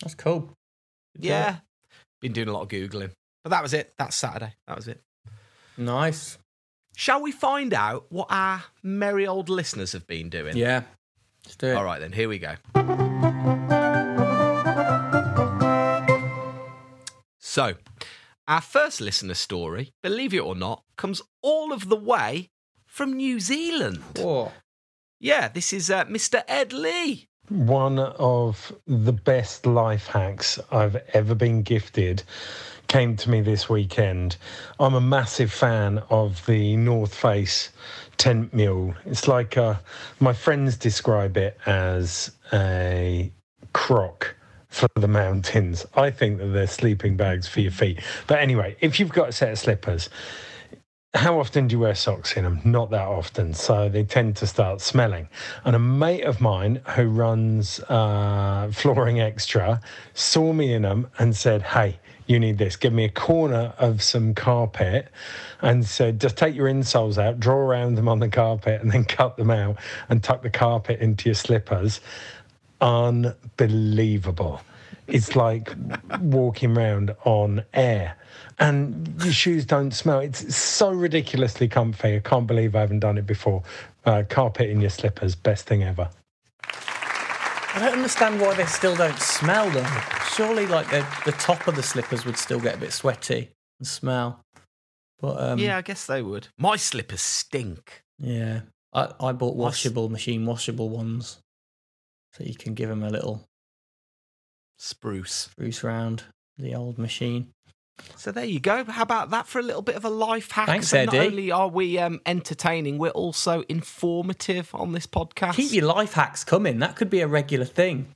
B: that's cool.
A: Yeah, been doing a lot of Googling. But that was it. That's Saturday. That was it.
B: nice.
A: Shall we find out what our merry old listeners have been doing?
B: Yeah, let's do it.
A: All right, then, here we go. So, our first listener story, believe it or not, comes all of the way from New Zealand.
B: Whoa.
A: Yeah, this is uh, Mr. Ed Lee.
E: One of the best life hacks I've ever been gifted came to me this weekend. I'm a massive fan of the North Face tent mule. It's like uh, my friends describe it as a croc for the mountains. I think that they're sleeping bags for your feet. But anyway, if you've got a set of slippers, how often do you wear socks in them? Not that often. So they tend to start smelling. And a mate of mine who runs uh, Flooring Xtra saw me in them and said, Hey, you need this. Give me a corner of some carpet and said, just take your insoles out, draw around them on the carpet, and then cut them out and tuck the carpet into your slippers. Unbelievable. It's like walking around on air and your shoes don't smell. It's so ridiculously comfy. I can't believe I haven't done it before. Uh, carpet in your slippers, best thing ever.
B: I don't understand why they still don't smell them. Surely, like the the top of the slippers would still get a bit sweaty and smell. But um,
A: yeah, I guess they would. My slippers stink.
B: yeah. I, I bought
A: My s-
B: washable, machine washable ones, so you can give them a little
A: Spruce.
B: spruce round the old machine.
A: So there you go. How about that for a little bit of a life hack?
B: Thanks,
A: So Not only are we um, entertaining, we're also informative on this podcast.
B: Keep your life hacks coming. That could be a regular thing.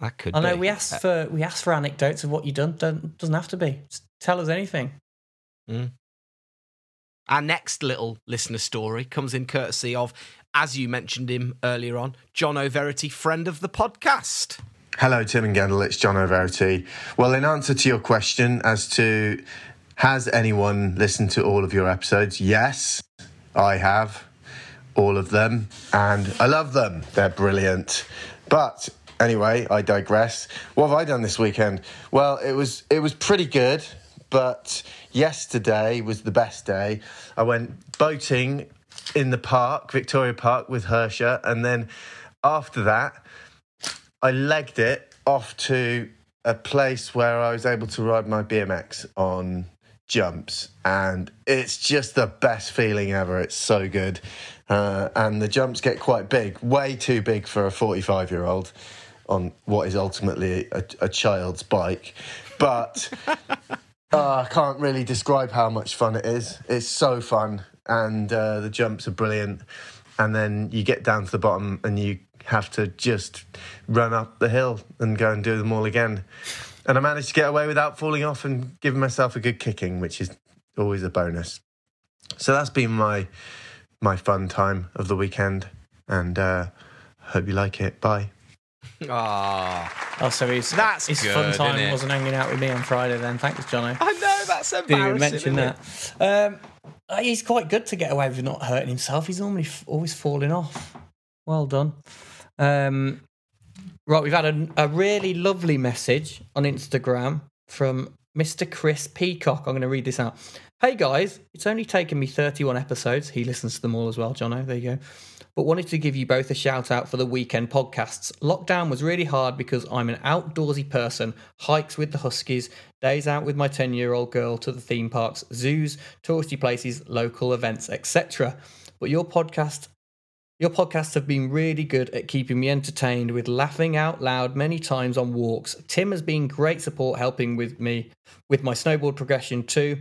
A: that could
B: I know
A: be.
B: we
A: Uh,
B: asked for we asked for anecdotes of what you've done. Don't, doesn't have to be. Just tell us anything.
A: Our next little listener story comes in courtesy of, as you mentioned him earlier on, John O'Verity, friend of the podcast.
F: Hello, Tim and Gendel. It's John O'Verity. Well, in answer to your question as to has anyone listened to all of your episodes? Yes, I have. All of them. And I love them. They're brilliant. But anyway, I digress. What have I done this weekend? Well, it was it was pretty good, but yesterday was the best day. I went boating in the park, Victoria Park with Hersha, and then after that I legged it off to a place where I was able to ride my BMX on jumps, and it's just the best feeling ever. It's so good, uh, and the jumps get quite big, way too big for a 45 year old on what is ultimately a, a child's bike, but. Uh, I can't really describe how much fun it is. It's so fun, and uh, the jumps are brilliant. And then you get down to the bottom, and you have to just run up the hill and go and do them all again. And I managed to get away without falling off and giving myself a good kicking, which is always a bonus. So that's been my my fun time of the weekend, and uh, hope you like it. Bye.
A: Ah,
B: Oh, so his
A: That's
B: his
A: good,
B: fun
A: isn't
B: time
A: it?
B: wasn't hanging out with me on Friday. Then thanks, Johnny.
A: I know that's
B: Didn't
A: embarrassing.
B: even mention that. Um, uh, he's quite good to get away with not hurting himself. He's normally f- always falling off. Well done. Um, right, we've had a, a really lovely message on Instagram from Mr. Chris Peacock. I'm going to read this out. Hey guys, it's only taken me 31 episodes. He listens to them all as well, Jono. There you go. But wanted to give you both a shout out for the weekend podcasts. Lockdown was really hard because I'm an outdoorsy person, hikes with the Huskies, days out with my 10 year old girl to the theme parks, zoos, touristy places, local events, etc. But your podcast Your podcasts have been really good at keeping me entertained with laughing out loud many times on walks. Tim has been great support helping with me with my snowboard progression too.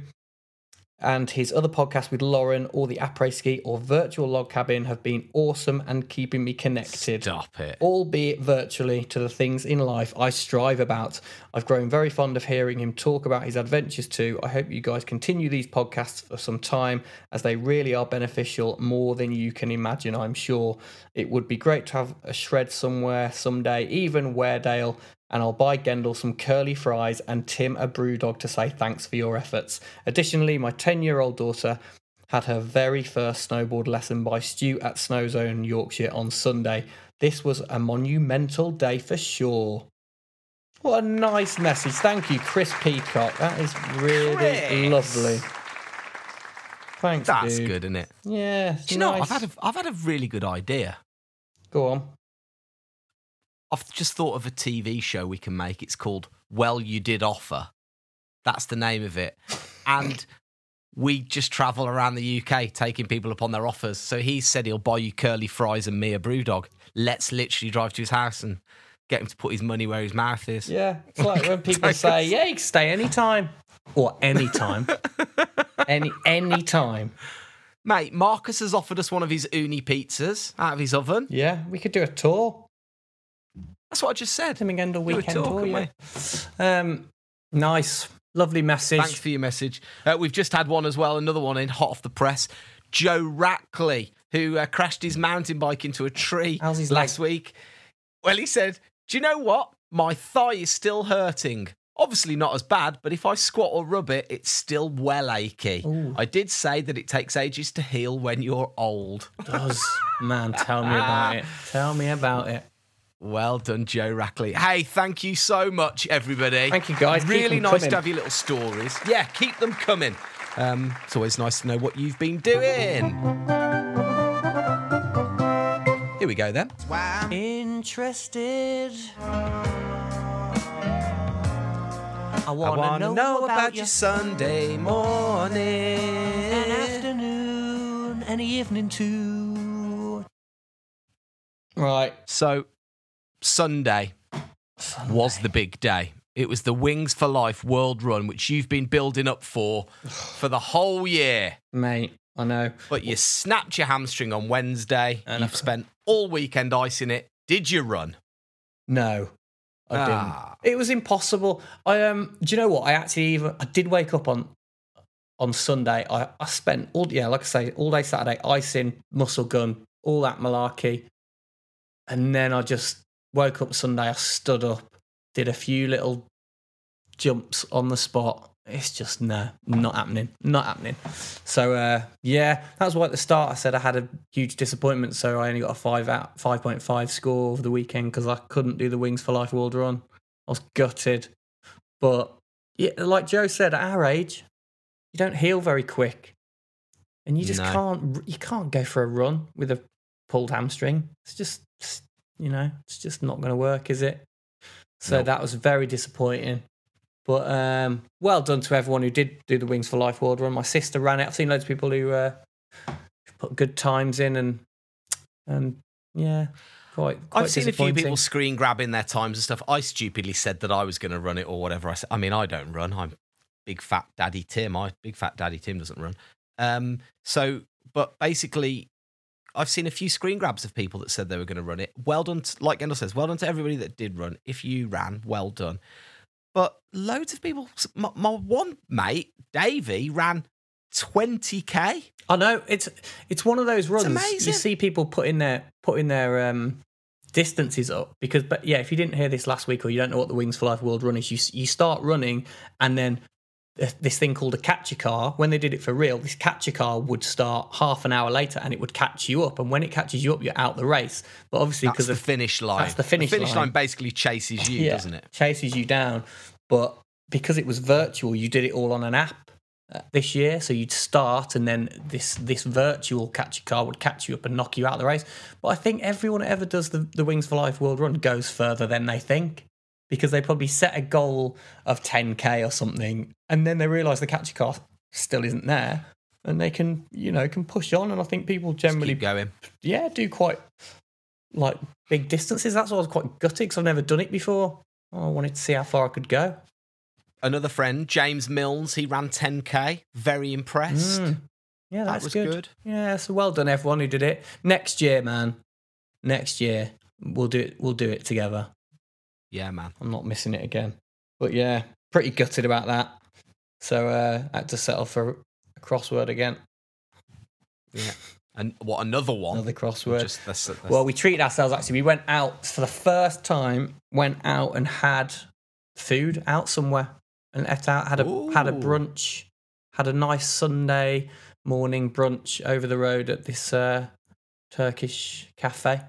B: And his other podcasts with Lauren or the après ski or virtual log cabin have been awesome and keeping me connected
A: Stop it.
B: albeit virtually, to the things in life I strive about. I've grown very fond of hearing him talk about his adventures too. I hope you guys continue these podcasts for some time as they really are beneficial more than you can imagine, I'm sure. It would be great to have a shred somewhere someday, even Weardale. And I'll buy Gendel some curly fries and Tim a brew dog to say thanks for your efforts. Additionally, my 10 year old daughter had her very first snowboard lesson by Stu at Snozone, Yorkshire on Sunday. This was a monumental day for sure. What a nice message. Thank you, Chris Peacock. That is really
A: Chris.
B: lovely. Thanks,
A: That's
B: dude.
A: good, isn't it?
B: Yeah.
A: Do you know,
B: nice.
A: I've had a, I've had a really good idea.
B: Go on.
A: I've just thought of a TV show we can make. It's called Well You Did Offer. That's the name of it. And we just travel around the UK taking people upon their offers. So he said he'll buy you curly fries and me a brew dog. Let's literally drive to his house and get him to put his money where his mouth is.
B: Yeah. It's like when people say, yeah, you can stay anytime. Or anytime. Any any time.
A: Mate, Marcus has offered us one of his Ooni pizzas out of his oven.
B: Yeah, we could do a tour.
A: That's what I just said.
B: Tim and Gendel
A: Do a
B: weekend
A: tour,
B: tour.
A: couldn't
B: Yeah. Um, nice, lovely message.
A: Thanks for your message. Uh, we've just had one as well, another one in hot off the press. Joe Rackley, who uh, crashed his mountain bike into a tree
B: How's his
A: last
B: leg?
A: week. Well, he said, Do you know what? My thigh is still hurting. Obviously, not as bad, but if I squat or rub it, it's still well achy.
B: Ooh.
A: I did say that it takes ages to heal when you're old.
B: does. Man, tell me about it. Tell me about it.
A: Well done, Joe Rackley. Hey, thank you so much, everybody.
B: Thank you, guys.
A: Really nice
B: coming.
A: to have your little stories. Yeah, keep them coming. Um, it's always nice to know what you've been doing. Here we go then.
B: Interested. I
A: I
B: want
A: want
B: to know, about,
A: your Sunday morning.
B: an afternoon and evening too. Right.
A: So, Sunday was the big day. It was the Wings for Life World Run, which you've been building up for for the whole year.
B: Mate, I know.
A: But you snapped your hamstring on Wednesday.
B: And
A: You've
B: I've-
A: spent all weekend icing it. Did you run?
B: No, I
A: Ah.
B: didn't. It was impossible. I um. Do you know what? I actually even I did wake up on on Sunday. I I spent all yeah, like I say, all day Saturday icing, muscle gun, all that malarkey, and then I just woke up Sunday. I stood up, did a few little jumps on the spot. It's just no, not happening, not happening. So uh, yeah, that's why at the start I said I had a huge disappointment. So I only got a five out, five point five score over the weekend because I couldn't do the Wings for Life World Run. I was gutted, but yeah, like Joe said, at our age, you don't heal very quick, and you just
A: No.
B: can't you can't go for a run with a pulled hamstring. It's just you know it's just not going to work, is it? So
A: Nope.
B: that was very disappointing. But um, well done to everyone who did do the Wings for Life World Run. My sister ran it. I've seen loads of people who uh, put good times in, and and yeah, quite. quite
A: I've seen a few people screen grabbing their times and stuff. I stupidly said that I was going to run it or whatever. I said. I mean, I don't run. I'm big fat daddy Tim. I big fat daddy Tim doesn't run. Um. So, but basically, I've seen a few screen grabs of people that said they were going to run it. Well done, to, like Gendel says. Well done to everybody that did run. If you ran, well done. But loads of people. My, my one mate, Davey, ran 20k.
B: I know it's it's one of those runs.
A: amazing.
B: You see people putting their putting their um, distances up because, but yeah, if you didn't hear this last week or you don't know what the Wings for Life World Run is, you you start running and then th- this thing called a catcher car. When they did it for real, this catcher car would start half an hour later and it would catch you up. And when it catches you up, you're out the race. But obviously, because
A: the finish line.
B: that's the finish
A: finish
B: line.
A: line basically chases you, doesn't it?
B: Chases you down. But because it was virtual, you did it all on an app uh, this year. So you'd start, and then this this virtual catcher car would catch you up and knock you out of the race. But I think everyone that ever does the, the Wings for Life World Run goes further than they think. Because they probably set a goal of 10k or something, and then they realise the catcher car still isn't there. and they can you know can push on. And I think people generally
A: keep going.
B: yeah do quite like big distances. That's why I was quite gutted because I've never done it before. I wanted to see how far I could go.
A: Another friend, James Mills, he ran 10k. Very impressed.
B: Mm. Yeah,
A: that was
B: good.
A: good.
B: Yeah, so well done everyone who did it. Next year, man. Next year we'll do it. We'll do it together.
A: Yeah, man.
B: I'm not missing it again. But yeah, pretty gutted about that. So uh, I had to settle for a crossword again.
A: Yeah. And what another one?
B: Another crossword.
A: Just that's, that's,
B: Well, we treated ourselves actually. We went out for the first time, went out and had food out somewhere and ate out, had a had a brunch, had a nice Sunday morning brunch over the road at this uh, Turkish cafe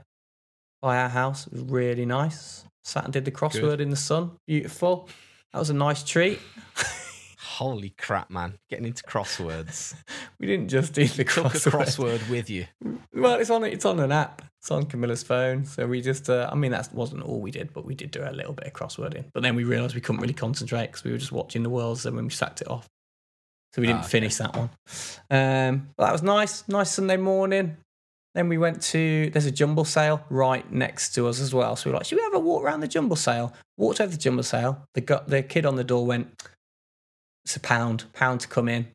B: by our house. It was really nice. Sat and did the crossword in the sun. Beautiful. That was a nice treat.
A: holy crap, man! Getting into crosswords.
B: We didn't just do the crossword.
A: crossword with you.
B: Well, it's on it's on an app. It's on Camilla's phone. So we just, uh, I mean, that wasn't all we did, but we did do a little bit of crosswording. But then we realised we couldn't really concentrate because we were just watching the worlds. And when we sacked it off, so we didn't
A: Ah, okay.
B: finish that one. Um, but that was nice. Nice Sunday morning. Then we went to there's a jumble sale right next to us as well. So we were like, should we have a walk around the jumble sale? Walked over the jumble sale. The the kid on the door went, it's a pound, pound to come in.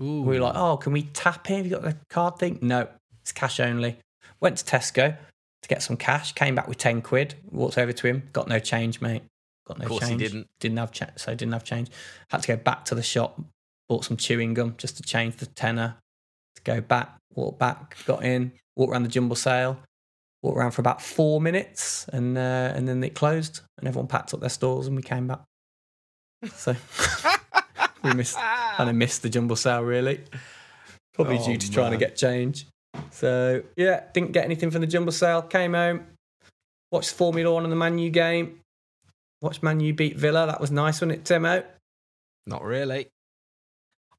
A: Ooh.
B: We were like, oh, can we tap in? Have you got the card thing? No, it's cash only. Went to Tesco to get some cash. Came back with ten quid. Walked over to him. Got no change, mate. Got no
A: Of course he
B: change.
A: didn't.
B: Didn't have cha- so didn't have change. Had to go back to the shop. Bought some chewing gum just to change the tenner. To go back, walk back, got in, walked around the jumble sale. Walked around for about four minutes, and uh, and then it closed, and everyone packed up their stores, and we came back. So we missed kind of missed the jumble sale really. Probably
A: Oh,
B: due to trying to get change. So yeah, didn't get anything from the jumble sale. Came home, watched Formula One and the Man U game. Watched Man U beat Villa. That was nice, wasn't it, Timo?
A: Not really.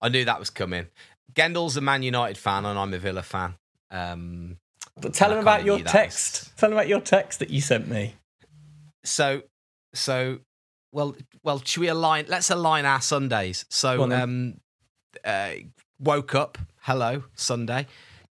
A: I knew that was coming. Gendel's a Man United fan, and I'm a Villa fan. Um,
B: But tell
A: I
B: him about your text.
A: was-
B: Tell him about your text that you sent me.
A: so, so, well, well, should we align? Let's align our Sundays. So,
B: on
A: um, uh, woke up. Hello, Sunday.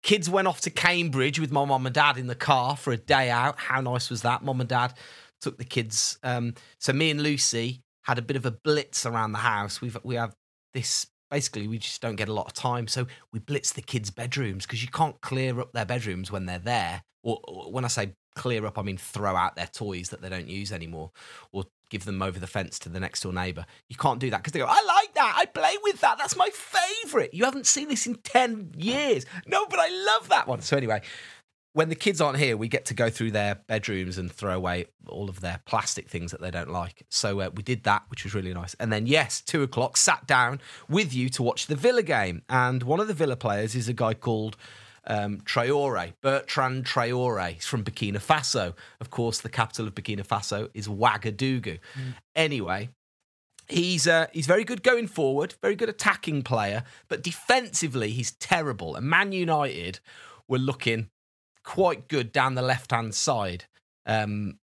A: Kids went off to Cambridge with my mum and dad in the car for a day out. How nice was that? Mum and dad took the kids. Um, so me and Lucy had a bit of a blitz around the house. We've we have this. Basically, we just don't get a lot of time, so we blitz the kids' bedrooms because you can't clear up their bedrooms when they're there. Or, or when I say clear up, I mean throw out their toys that they don't use anymore, or give them over the fence to the next door neighbour. You can't do that because they go, "I like that. I play with that. That's my favourite." You haven't seen this in ten years. No, but I love that one. So anyway, when the kids aren't here, we get to go through their bedrooms and throw away all of their plastic things that they don't like. So uh, we did that, which was really nice. And then, yes, two o'clock, sat down with you to watch the Villa game. And one of the Villa players is a guy called um, Traore, Bertrand Traore. He's from Burkina Faso. Of course, the capital of Burkina Faso is Ouagadougou. Anyway, He's uh, he's very good going forward, very good attacking player, but defensively he's terrible. And Man United were looking quite good down the left hand side, um,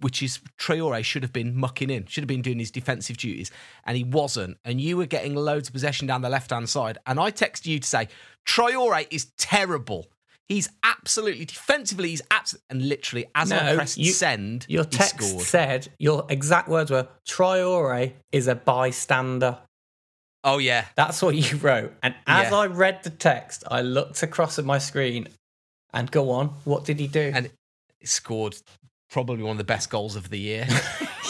A: which is Traore should have been mucking in, should have been doing his defensive duties, and he wasn't. And you were getting loads of possession down the left hand side, and I texted you to say Traore is terrible. He's absolutely defensively. He's absolutely and literally as I
B: No,
A: pressed
B: you-
A: send,
B: Your text
A: scored.
B: said your exact words were Traore is a bystander.
A: Oh yeah,
B: That's what you wrote. And as
A: Yeah.
B: I read the text, I looked across at my screen and go on. What did he do?
A: and he scored probably one of the best goals of the year.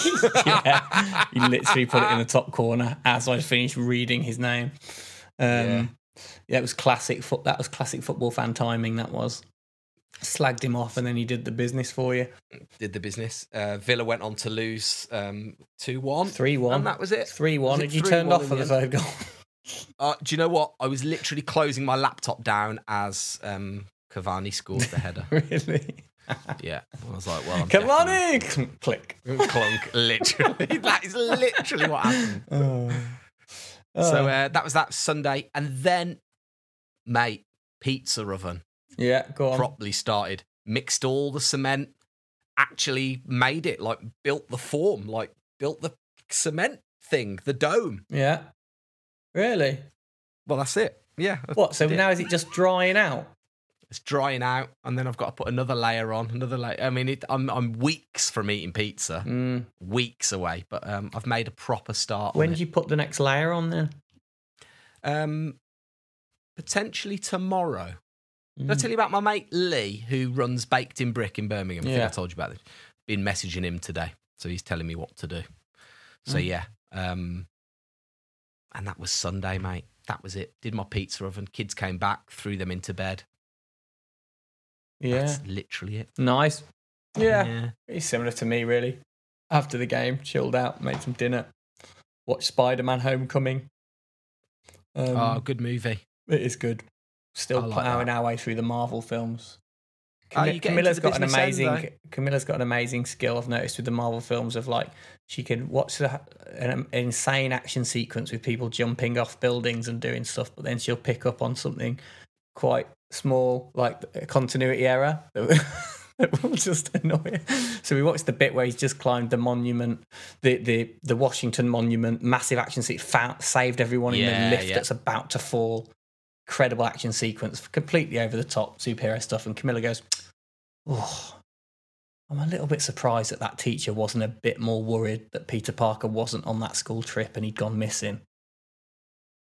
B: yeah, he literally put it in the top corner as I finished reading his name. Um,
A: Yeah.
B: yeah. it was classic. Foot. That was classic football fan timing. That was slagged him off, and then he did the business for you.
A: Did the business. Uh, Villa went on to lose um, two one.
B: Three one.
A: And that was it.
B: Three one.
A: It
B: Had you turned off for
A: the
B: the third goal?
A: Uh, do you know what? I was literally closing my laptop down as um, Cavani scored the header.
B: really?
A: yeah, I was like, well, I'm
B: Come on
A: definitely-
B: in. Click.
A: clunk. Literally, that is literally what happened.
B: Oh.
A: So
B: Oh.
A: uh, that was that Sunday, and then, mate, pizza oven.
B: yeah, go on.
A: properly started, mixed all the cement, actually made it, like built the form, like built the cement thing, the dome.
B: Yeah. Really?
A: Well, that's it. Yeah.
B: What? So now is it just drying out?
A: It's drying out, and then I've got to put another layer on, another layer. I mean, it, I'm I'm weeks from eating pizza,
B: Mm.
A: weeks away, but um, I've made a proper start.
B: When do you put the next layer on then?
A: Um, potentially tomorrow. Did I
B: Mm.
A: tell you about my mate Lee, who runs Baked in Brick in Birmingham? I think
B: Yeah.
A: I told you about this. Been messaging him today, so he's telling me what to do. So
B: Mm.
A: yeah, um, and that was Sunday, mate. That was it. Did my pizza oven. Kids came back, threw them into bed.
B: Yeah.
A: That's literally it.
B: Nice. Yeah.
A: yeah.
B: It's similar to me, really. After the game, chilled out, made some dinner, watched Spider Man Homecoming. Um,
A: oh, good movie.
B: It is good. Still
A: like
B: plowing our way through the Marvel films. Cami-
A: you get into
B: got an
A: business end,
B: amazing. Camilla's got an amazing skill. I've noticed with the Marvel films of like she can watch the, an, an insane action sequence with people jumping off buildings and doing stuff, but then she'll pick up on something quite small, like a continuity error that will- just annoy her. So we watched the bit where he's just climbed the monument, the the the Washington Monument, massive action sequence, found, saved everyone in the lift
A: yeah.
B: that's about to fall. Incredible action sequence, completely over the top superhero stuff. And Camilla goes, "Oh, I'm a little bit surprised that that teacher wasn't a bit more worried that Peter Parker wasn't on that school trip and he'd gone missing."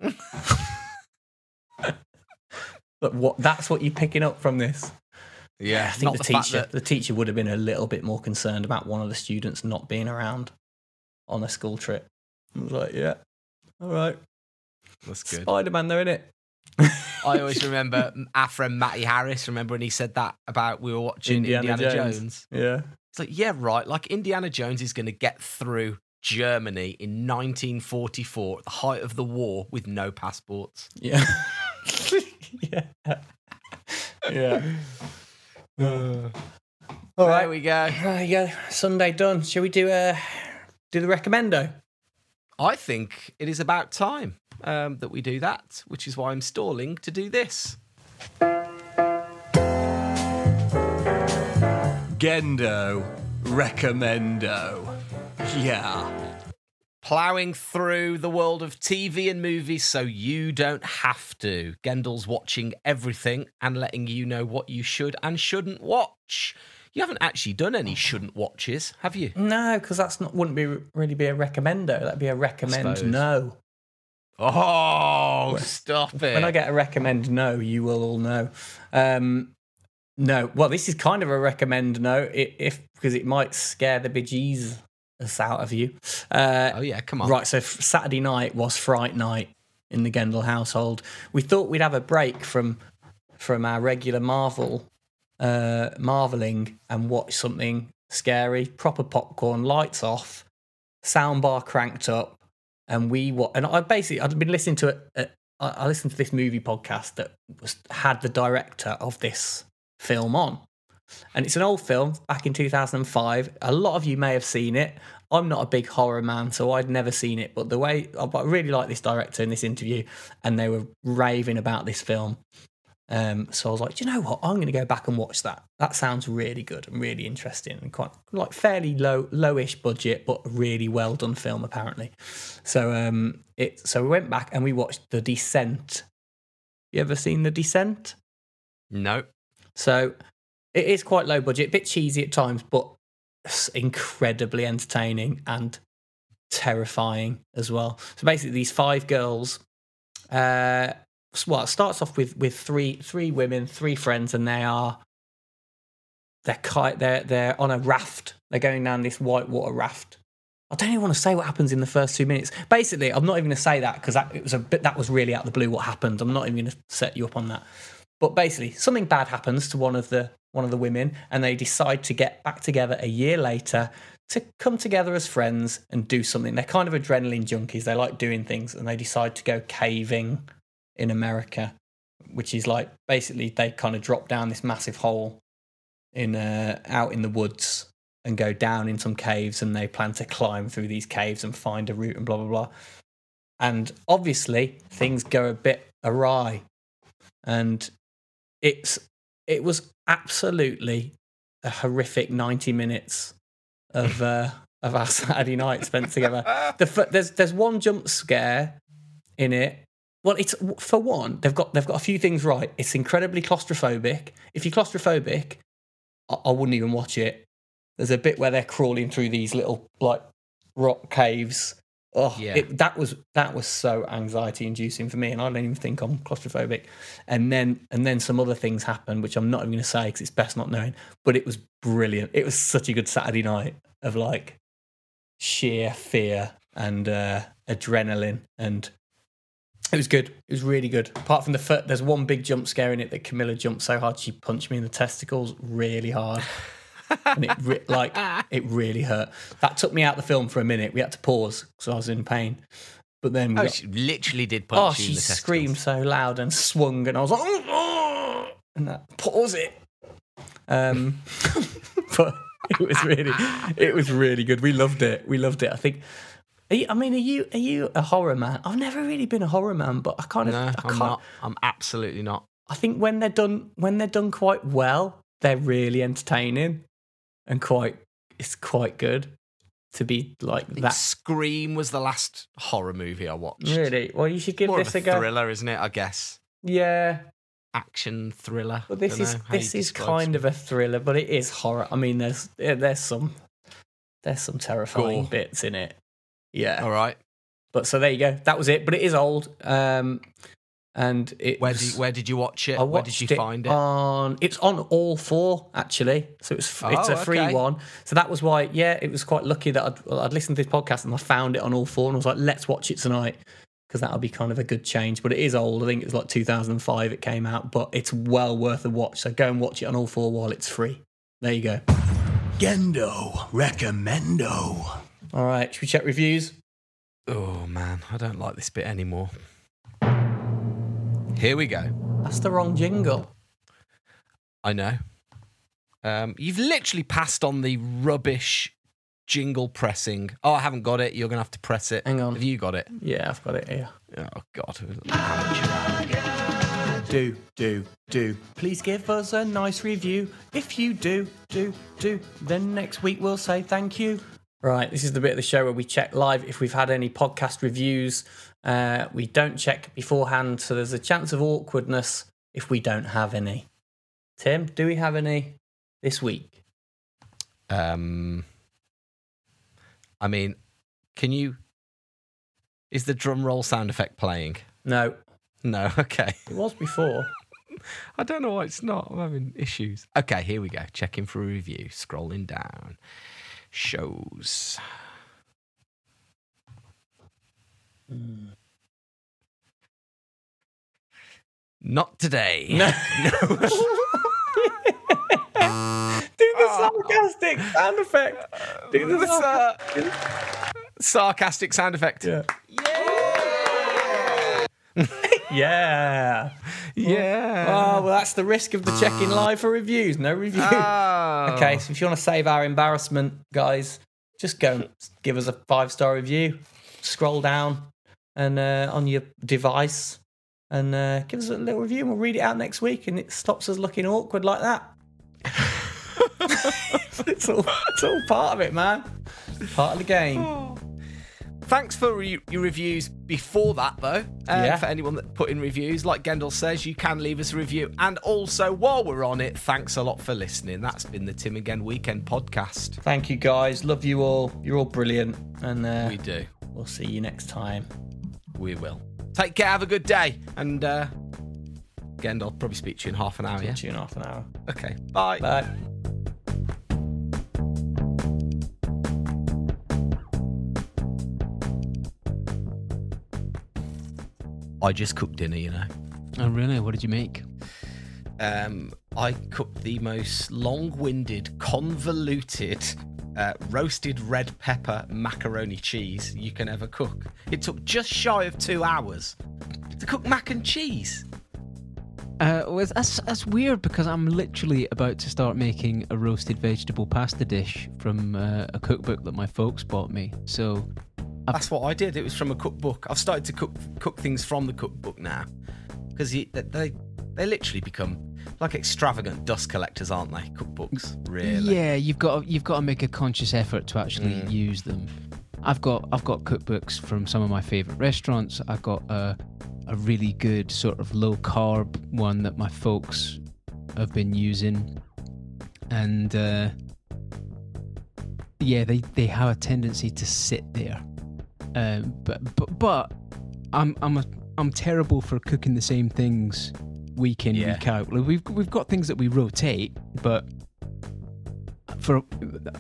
B: but what? That's what you're picking up from this.
A: Yeah,
B: I think
A: not
B: the,
A: the,
B: teacher,
A: that
B: the teacher would have been a little bit more concerned about one of the students not being around on a school trip. I was like, yeah, all right,
A: that's good.
B: Spider Man, though, innit?
A: I always remember our friend Matty Harris. Remember when he said that about we were watching
B: Indiana
A: Indiana,
B: Jones.
A: Jones?
B: Yeah,
A: It's like, yeah, right. Like Indiana Jones is going to get through Germany in 1944 at the height of the war with no passports.
B: yeah, yeah, yeah.
A: Uh,
B: All
A: there
B: right,
A: we go.
B: There you go. Sunday done. Shall we do uh do the recommendo?
A: I think it is about time um, that we do that, which is why I'm stalling to do this.
G: Gendo Recommendo. Yeah.
A: Plowing through the world of TV and movies so you don't have to. Gendel's watching everything and letting you know what you should and shouldn't watch. You haven't actually done any shouldn't watches, have you?
B: No, because that's not wouldn't be really be a recommendo. That'd be a recommend no.
A: Oh, stop it.
B: When I get a recommend no, you will all know. Um, no, well, this is kind of a recommend no, if because it might scare the bejesus out of you. Uh,
A: oh, yeah, come on.
B: Right, so f- Saturday night was fright night in the Gendel household. We thought we'd have a break from from our regular Marvel uh, marveling and watch something scary, proper popcorn, lights off, soundbar cranked up, and we what? And I basically I'd been listening to it. Uh, I I listened to this movie podcast that was had the director of this film on. And it's an old film back in 2005. A lot of you may have seen it. I'm not a big horror man, so I'd never seen it. But the way I I really like this director in this interview, and they were raving about this film. Um, so I was like, you know what? I'm going to go back and watch that. That sounds really good and really interesting and quite like fairly low, lowish budget, but really well done film apparently. So um, it so we went back and we watched The Descent. You ever seen The Descent?
A: No.
B: So it is quite low budget, a bit cheesy at times, but incredibly entertaining and terrifying as well. So basically, these five girls. Uh, well, it starts off with with three three women, three friends, and they are they're ki- they're they're on a raft. They're going down this whitewater raft. I don't even want to say what happens in the first two minutes. Basically, I'm not even going to say that because that it was a bit that was really out of the blue what happened. I'm not even going to set you up on that. But basically, something bad happens to one of the one of the women, and they decide to get back together a year later to come together as friends and do something. They're kind of adrenaline junkies. They like doing things, and they decide to go caving in America, which is like basically they kind of drop down this massive hole in uh, out in the woods and go down in some caves, and they plan to climb through these caves and find a route and blah blah blah. And obviously, things go a bit awry, and it's it was absolutely a horrific 90 minutes of uh, of our Saturday night spent together. The there's there's one jump scare in it Well, it's for one, they've got they've got a few things right. It's incredibly claustrophobic. If you're claustrophobic, I, I wouldn't even watch it. There's a bit where they're crawling through these little like rock caves. Oh,
A: Yeah.
B: it, that was that was so anxiety inducing for me, and I don't even think I'm claustrophobic. And then and then some other things happened, which I'm not even going to say because it's best not knowing. But it was brilliant. It was such a good Saturday night of like sheer fear and uh, adrenaline, and it was good. It was really good. Apart from the foot, there's one big jump scare in it that Camilla jumped so hard she punched me in the testicles really hard. And it re- like it really hurt. That took me out the film for a minute. We had to pause because I was in pain. But then we
A: Oh,
B: got-
A: she literally did
B: oh,
A: punch you
B: she screamed so loud and swung, and I was like, "Oh, oh," and that pause it. Um, but it was really, it was really good. We loved it. We loved it. I think. Are you, I mean, are you are you a horror man? I've never really been a horror man, but I kind of,
A: No,
B: I
A: I'm
B: can't.
A: not. I'm absolutely not.
B: I think when they're done, when they're done quite well, they're really entertaining and quite. It's quite good to be like that.
A: Scream was the last horror movie I watched.
B: Really? Well, you should give
A: More
B: this
A: a,
B: a go.
A: thriller, isn't it? I guess
B: Yeah,
A: action thriller.
B: But this is this is kind of a thriller, but it is horror. I mean, there's yeah, there's some there's some terrifying
A: Gore.
B: bits in it. Yeah,
A: All right.
B: but so there you go. That was it. But it is old. Um, and it
A: Where
B: was-
A: did where did you watch it?
B: I
A: Where did
B: watched
A: you find it?
B: On it's on All 4 actually, so it's it's
A: Oh,
B: a free
A: okay.
B: one. So that was why, yeah, it was quite lucky that I'd, I'd listened to this podcast and I found it on All 4, and I was like, let's watch it tonight because that'll be kind of a good change. But it is old. I think it was like 2005 it came out, but it's well worth a watch. So go and watch it on All 4 while it's free. There you go.
G: Gendo recommendo.
B: All right, should we check reviews?
A: Oh man, I don't like this bit anymore. Here we go.
B: That's the wrong jingle.
A: I know. Um, you've literally passed on the rubbish jingle pressing. Oh, I haven't got it. You're gonna have to press it.
B: Hang on.
A: Have you got it?
B: Yeah, I've got it here.
A: Oh God.
B: Do, do, do. Please give us a nice review. If you do, do, do, then next week we'll say thank you. Right, this is the bit of the show where we check live if we've had any podcast reviews. Uh, we don't check beforehand, so there's a chance of awkwardness if we don't have any. Tim, do we have any this week?
A: Um, I mean, can you? Is the drum roll sound effect playing?
B: No,
A: No. Okay.
B: it was before.
A: I don't know why it's not. I'm having issues. Okay, here we go. Checking for a review. Scrolling down. Shows. Not today.
B: No. do the sarcastic sound effect. Do the
A: This,
B: sarcastic.
A: uh, sound effect.
B: Yeah. yeah.
A: Yeah.
B: Oh, well, that's the risk of the checking live for reviews. No review.
A: Oh.
B: Okay, so if you want to save our embarrassment, guys, just go and give us a five star review. Scroll down and uh, on your device and uh, give us a little review, and we'll read it out next week. And it stops us looking awkward like that. it's all it's all part of it, man. Part of the game.
A: Thanks for re- your reviews before that, though. Uh,
B: Yeah.
A: For anyone that put in reviews, like Gendel says, you can leave us a review. And also, while we're on it, thanks a lot for listening. That's been the Tim Again Weekend podcast.
B: Thank you, guys. Love you all. You're all brilliant, and uh,
A: We do.
B: we'll see you next time.
A: We will. Take care. Have a good day. And uh, Gendel, I'll probably speak to you in half an hour. Yeah.
B: Two and a half an hour.
A: Okay. Bye.
B: Bye.
A: I just cooked dinner. You know.
H: Oh, really? What did you make?
A: um, I cooked the most long-winded, convoluted, uh, roasted red pepper macaroni cheese you can ever cook. It took just shy of two hours to cook mac and cheese.
H: Uh, well, that's that's weird because I'm literally about to start making a roasted vegetable pasta dish from uh, a cookbook that my folks bought me. So
A: That's what I did. It was from a cookbook. I've started to cook cook things from the cookbook now because they they literally become like extravagant dust collectors, aren't they? Cookbooks, really.
H: yeah, you've got you've got to make a conscious effort to actually use them. I've got I've got cookbooks from some of my favorite restaurants. I've got a a really good sort of low carb one that my folks have been using, and uh, yeah, they they have a tendency to sit there. Um, but but but I'm I'm a, I'm terrible for cooking the same things week in
A: Yeah.
H: week out. Like, we've we've got things that we rotate, but for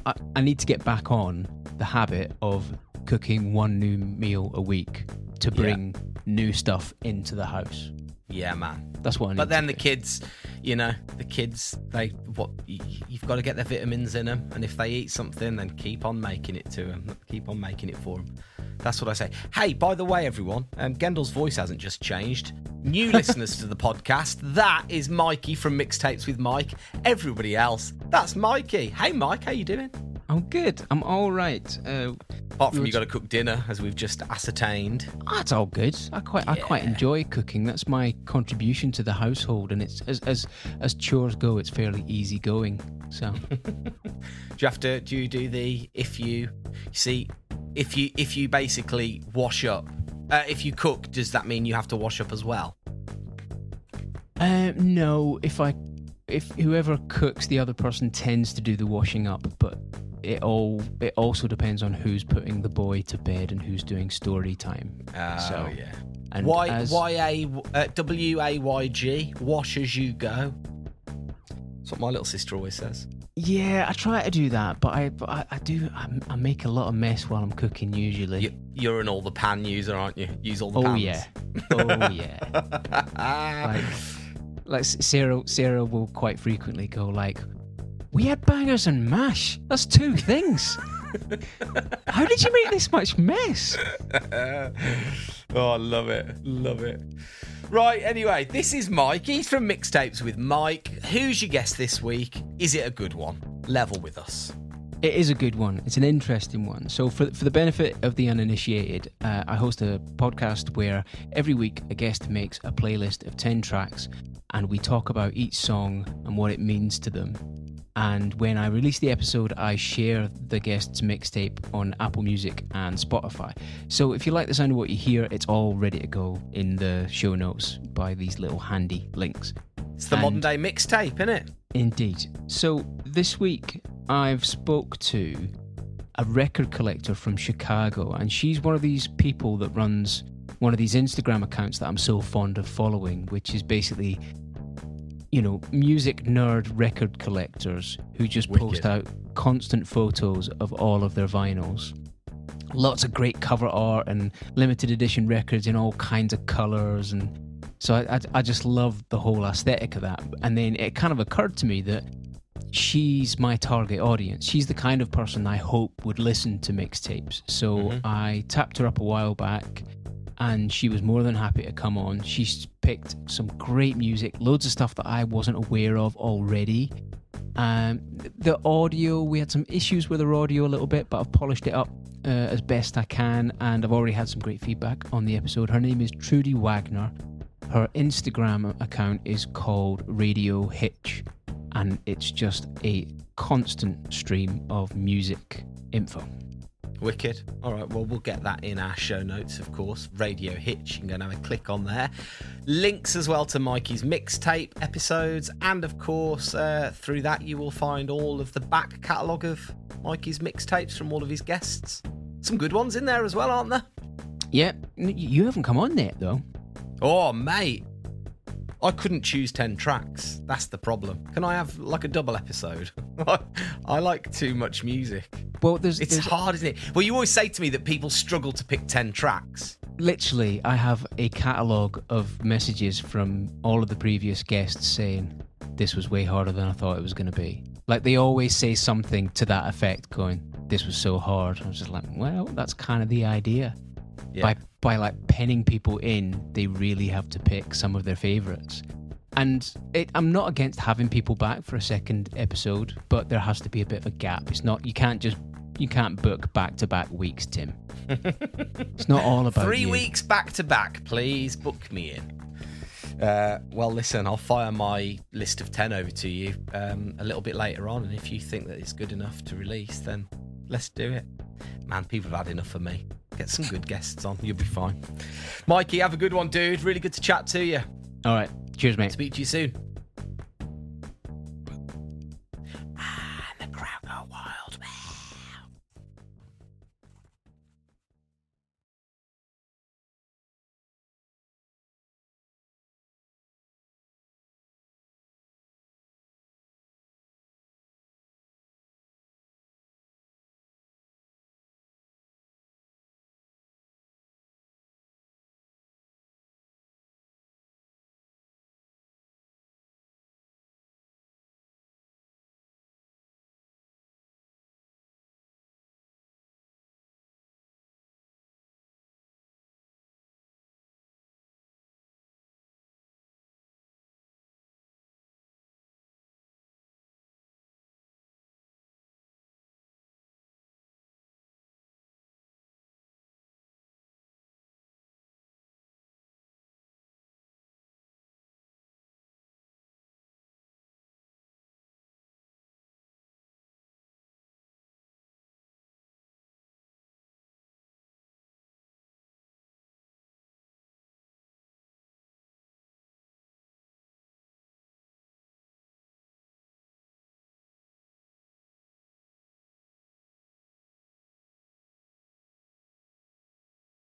H: I, I need to get back on the habit of cooking one new meal a week to
A: Yeah.
H: bring new stuff into the house.
A: Yeah, man.
H: That's what I need.
A: But then the kids, you know, the kids, they what you've got to get their vitamins in them, and if they eat something, then keep on making it to them. Keep on making it for them. That's what I say. Hey, by the way, everyone, um, Gendel's voice hasn't just changed. New listeners to the podcast, that is Mikey from Mixtapes with Mike. Everybody else, that's Mikey. Hey, Mike, how you doing?
H: I'm good. I'm all right. Uh,
A: Apart from you got to cook dinner, as we've just ascertained.
H: That's all good. I quite I quite enjoy cooking. That's my contribution to the household, and it's as as as chores go, it's fairly easy going. So
A: Do you have to? Do you do the if you, you see, if you if you basically wash up, uh, if you cook, does that mean you have to wash up as well?
H: um, no, if I if whoever cooks, the other person tends to do the washing up, but it all it also depends on who's putting the boy to bed and who's doing story time.
A: Oh
H: So,
A: yeah.
H: And
A: Y
H: as-
A: Y A uh, W A Y G. Wash as you go. That's what my little sister always says.
H: Yeah, I try to do that, but I but I, I do I, I make a lot of mess while I'm cooking usually.
A: You, you're an all the pan user, aren't you? Use all the
H: oh
A: pans.
H: yeah, oh yeah. like, like Sarah, Sarah will quite frequently go like, "We had bangers and mash. That's two things. How did you make this much mess?"
A: oh, I love it. Love it. Right, anyway, this is Mike. He's from Mixtapes with Mike. Who's your guest this week? Is it a good one? Level with us.
H: It is a good one. It's an interesting one. So, for for the benefit of the uninitiated, uh, I host a podcast where every week a guest makes a playlist of ten tracks, and we talk about each song and what it means to them. And when I release the episode, I share the guest's mixtape on Apple Music and Spotify. So if you like the sound of what you hear, it's all ready to go in the show notes by these little handy links.
A: It's the
H: And-
A: modern day mixtape, isn't it?
H: Indeed. So this week I've spoke to a record collector from Chicago, and she's one of these people that runs one of these Instagram accounts that I'm so fond of following, which is basically, you know, music nerd record collectors who just post out constant photos of all of their vinyls. Lots of great cover art and limited edition records in all kinds of colors and so I, I, I just love the whole aesthetic of that. And then it kind of occurred to me that she's my target audience. She's the kind of person I hope would listen to mixtapes. So
A: Mhm.
H: I tapped her up a while back and she was more than happy to come on. She's picked some great music, loads of stuff that I wasn't aware of already. Um, the audio, we had some issues with her audio a little bit, but I've polished it up uh, as best I can, and I've already had some great feedback on the episode. Her name is Trudy Wagner. Her Instagram account is called Radio Hitch, and it's just a constant stream of music info.
A: Wicked. All right, well, we'll get that in our show notes, of course. Radio Hitch, you can go and have a click on there. Links as well to Mikey's mixtape episodes, and of course, uh, through that, you will find all of the back catalogue of Mikey's mixtapes from all of his guests. Some good ones in there as well, aren't there?
H: Yeah, you haven't come on yet though.
A: Oh, mate. I couldn't choose 10 tracks. That's the problem. Can I have like a double episode? I, like too much music.
H: Well, there's,
A: It's
H: there's
A: hard, isn't it? Well, you always say to me that people struggle to pick 10 tracks.
H: literally I have a catalogue of messages from all of the previous guests saying this was way harder than I thought it was going to be. Like they always say something to that effect, going, "This was so hard." I was just like, "Well, that's kind of the idea."
A: Yeah.
H: By by like penning people in, they really have to pick some of their favorites. And it, I'm not against having people back for a second episode, but there has to be a bit of a gap. It's not you can't just you can't book back to back weeks, Tim. it's not all about
A: Three
H: you.
A: weeks back to back, please book me in. Uh, well, listen, I'll fire my list of 10 over to you um, a little bit later on. And if you think that it's good enough to release, then let's do it. Man, people have had enough of me. Get some good guests on. You'll be fine. Mikey, have a good one, dude. Really good to chat to you.
H: All right. Cheers, mate.
A: Speak to you soon.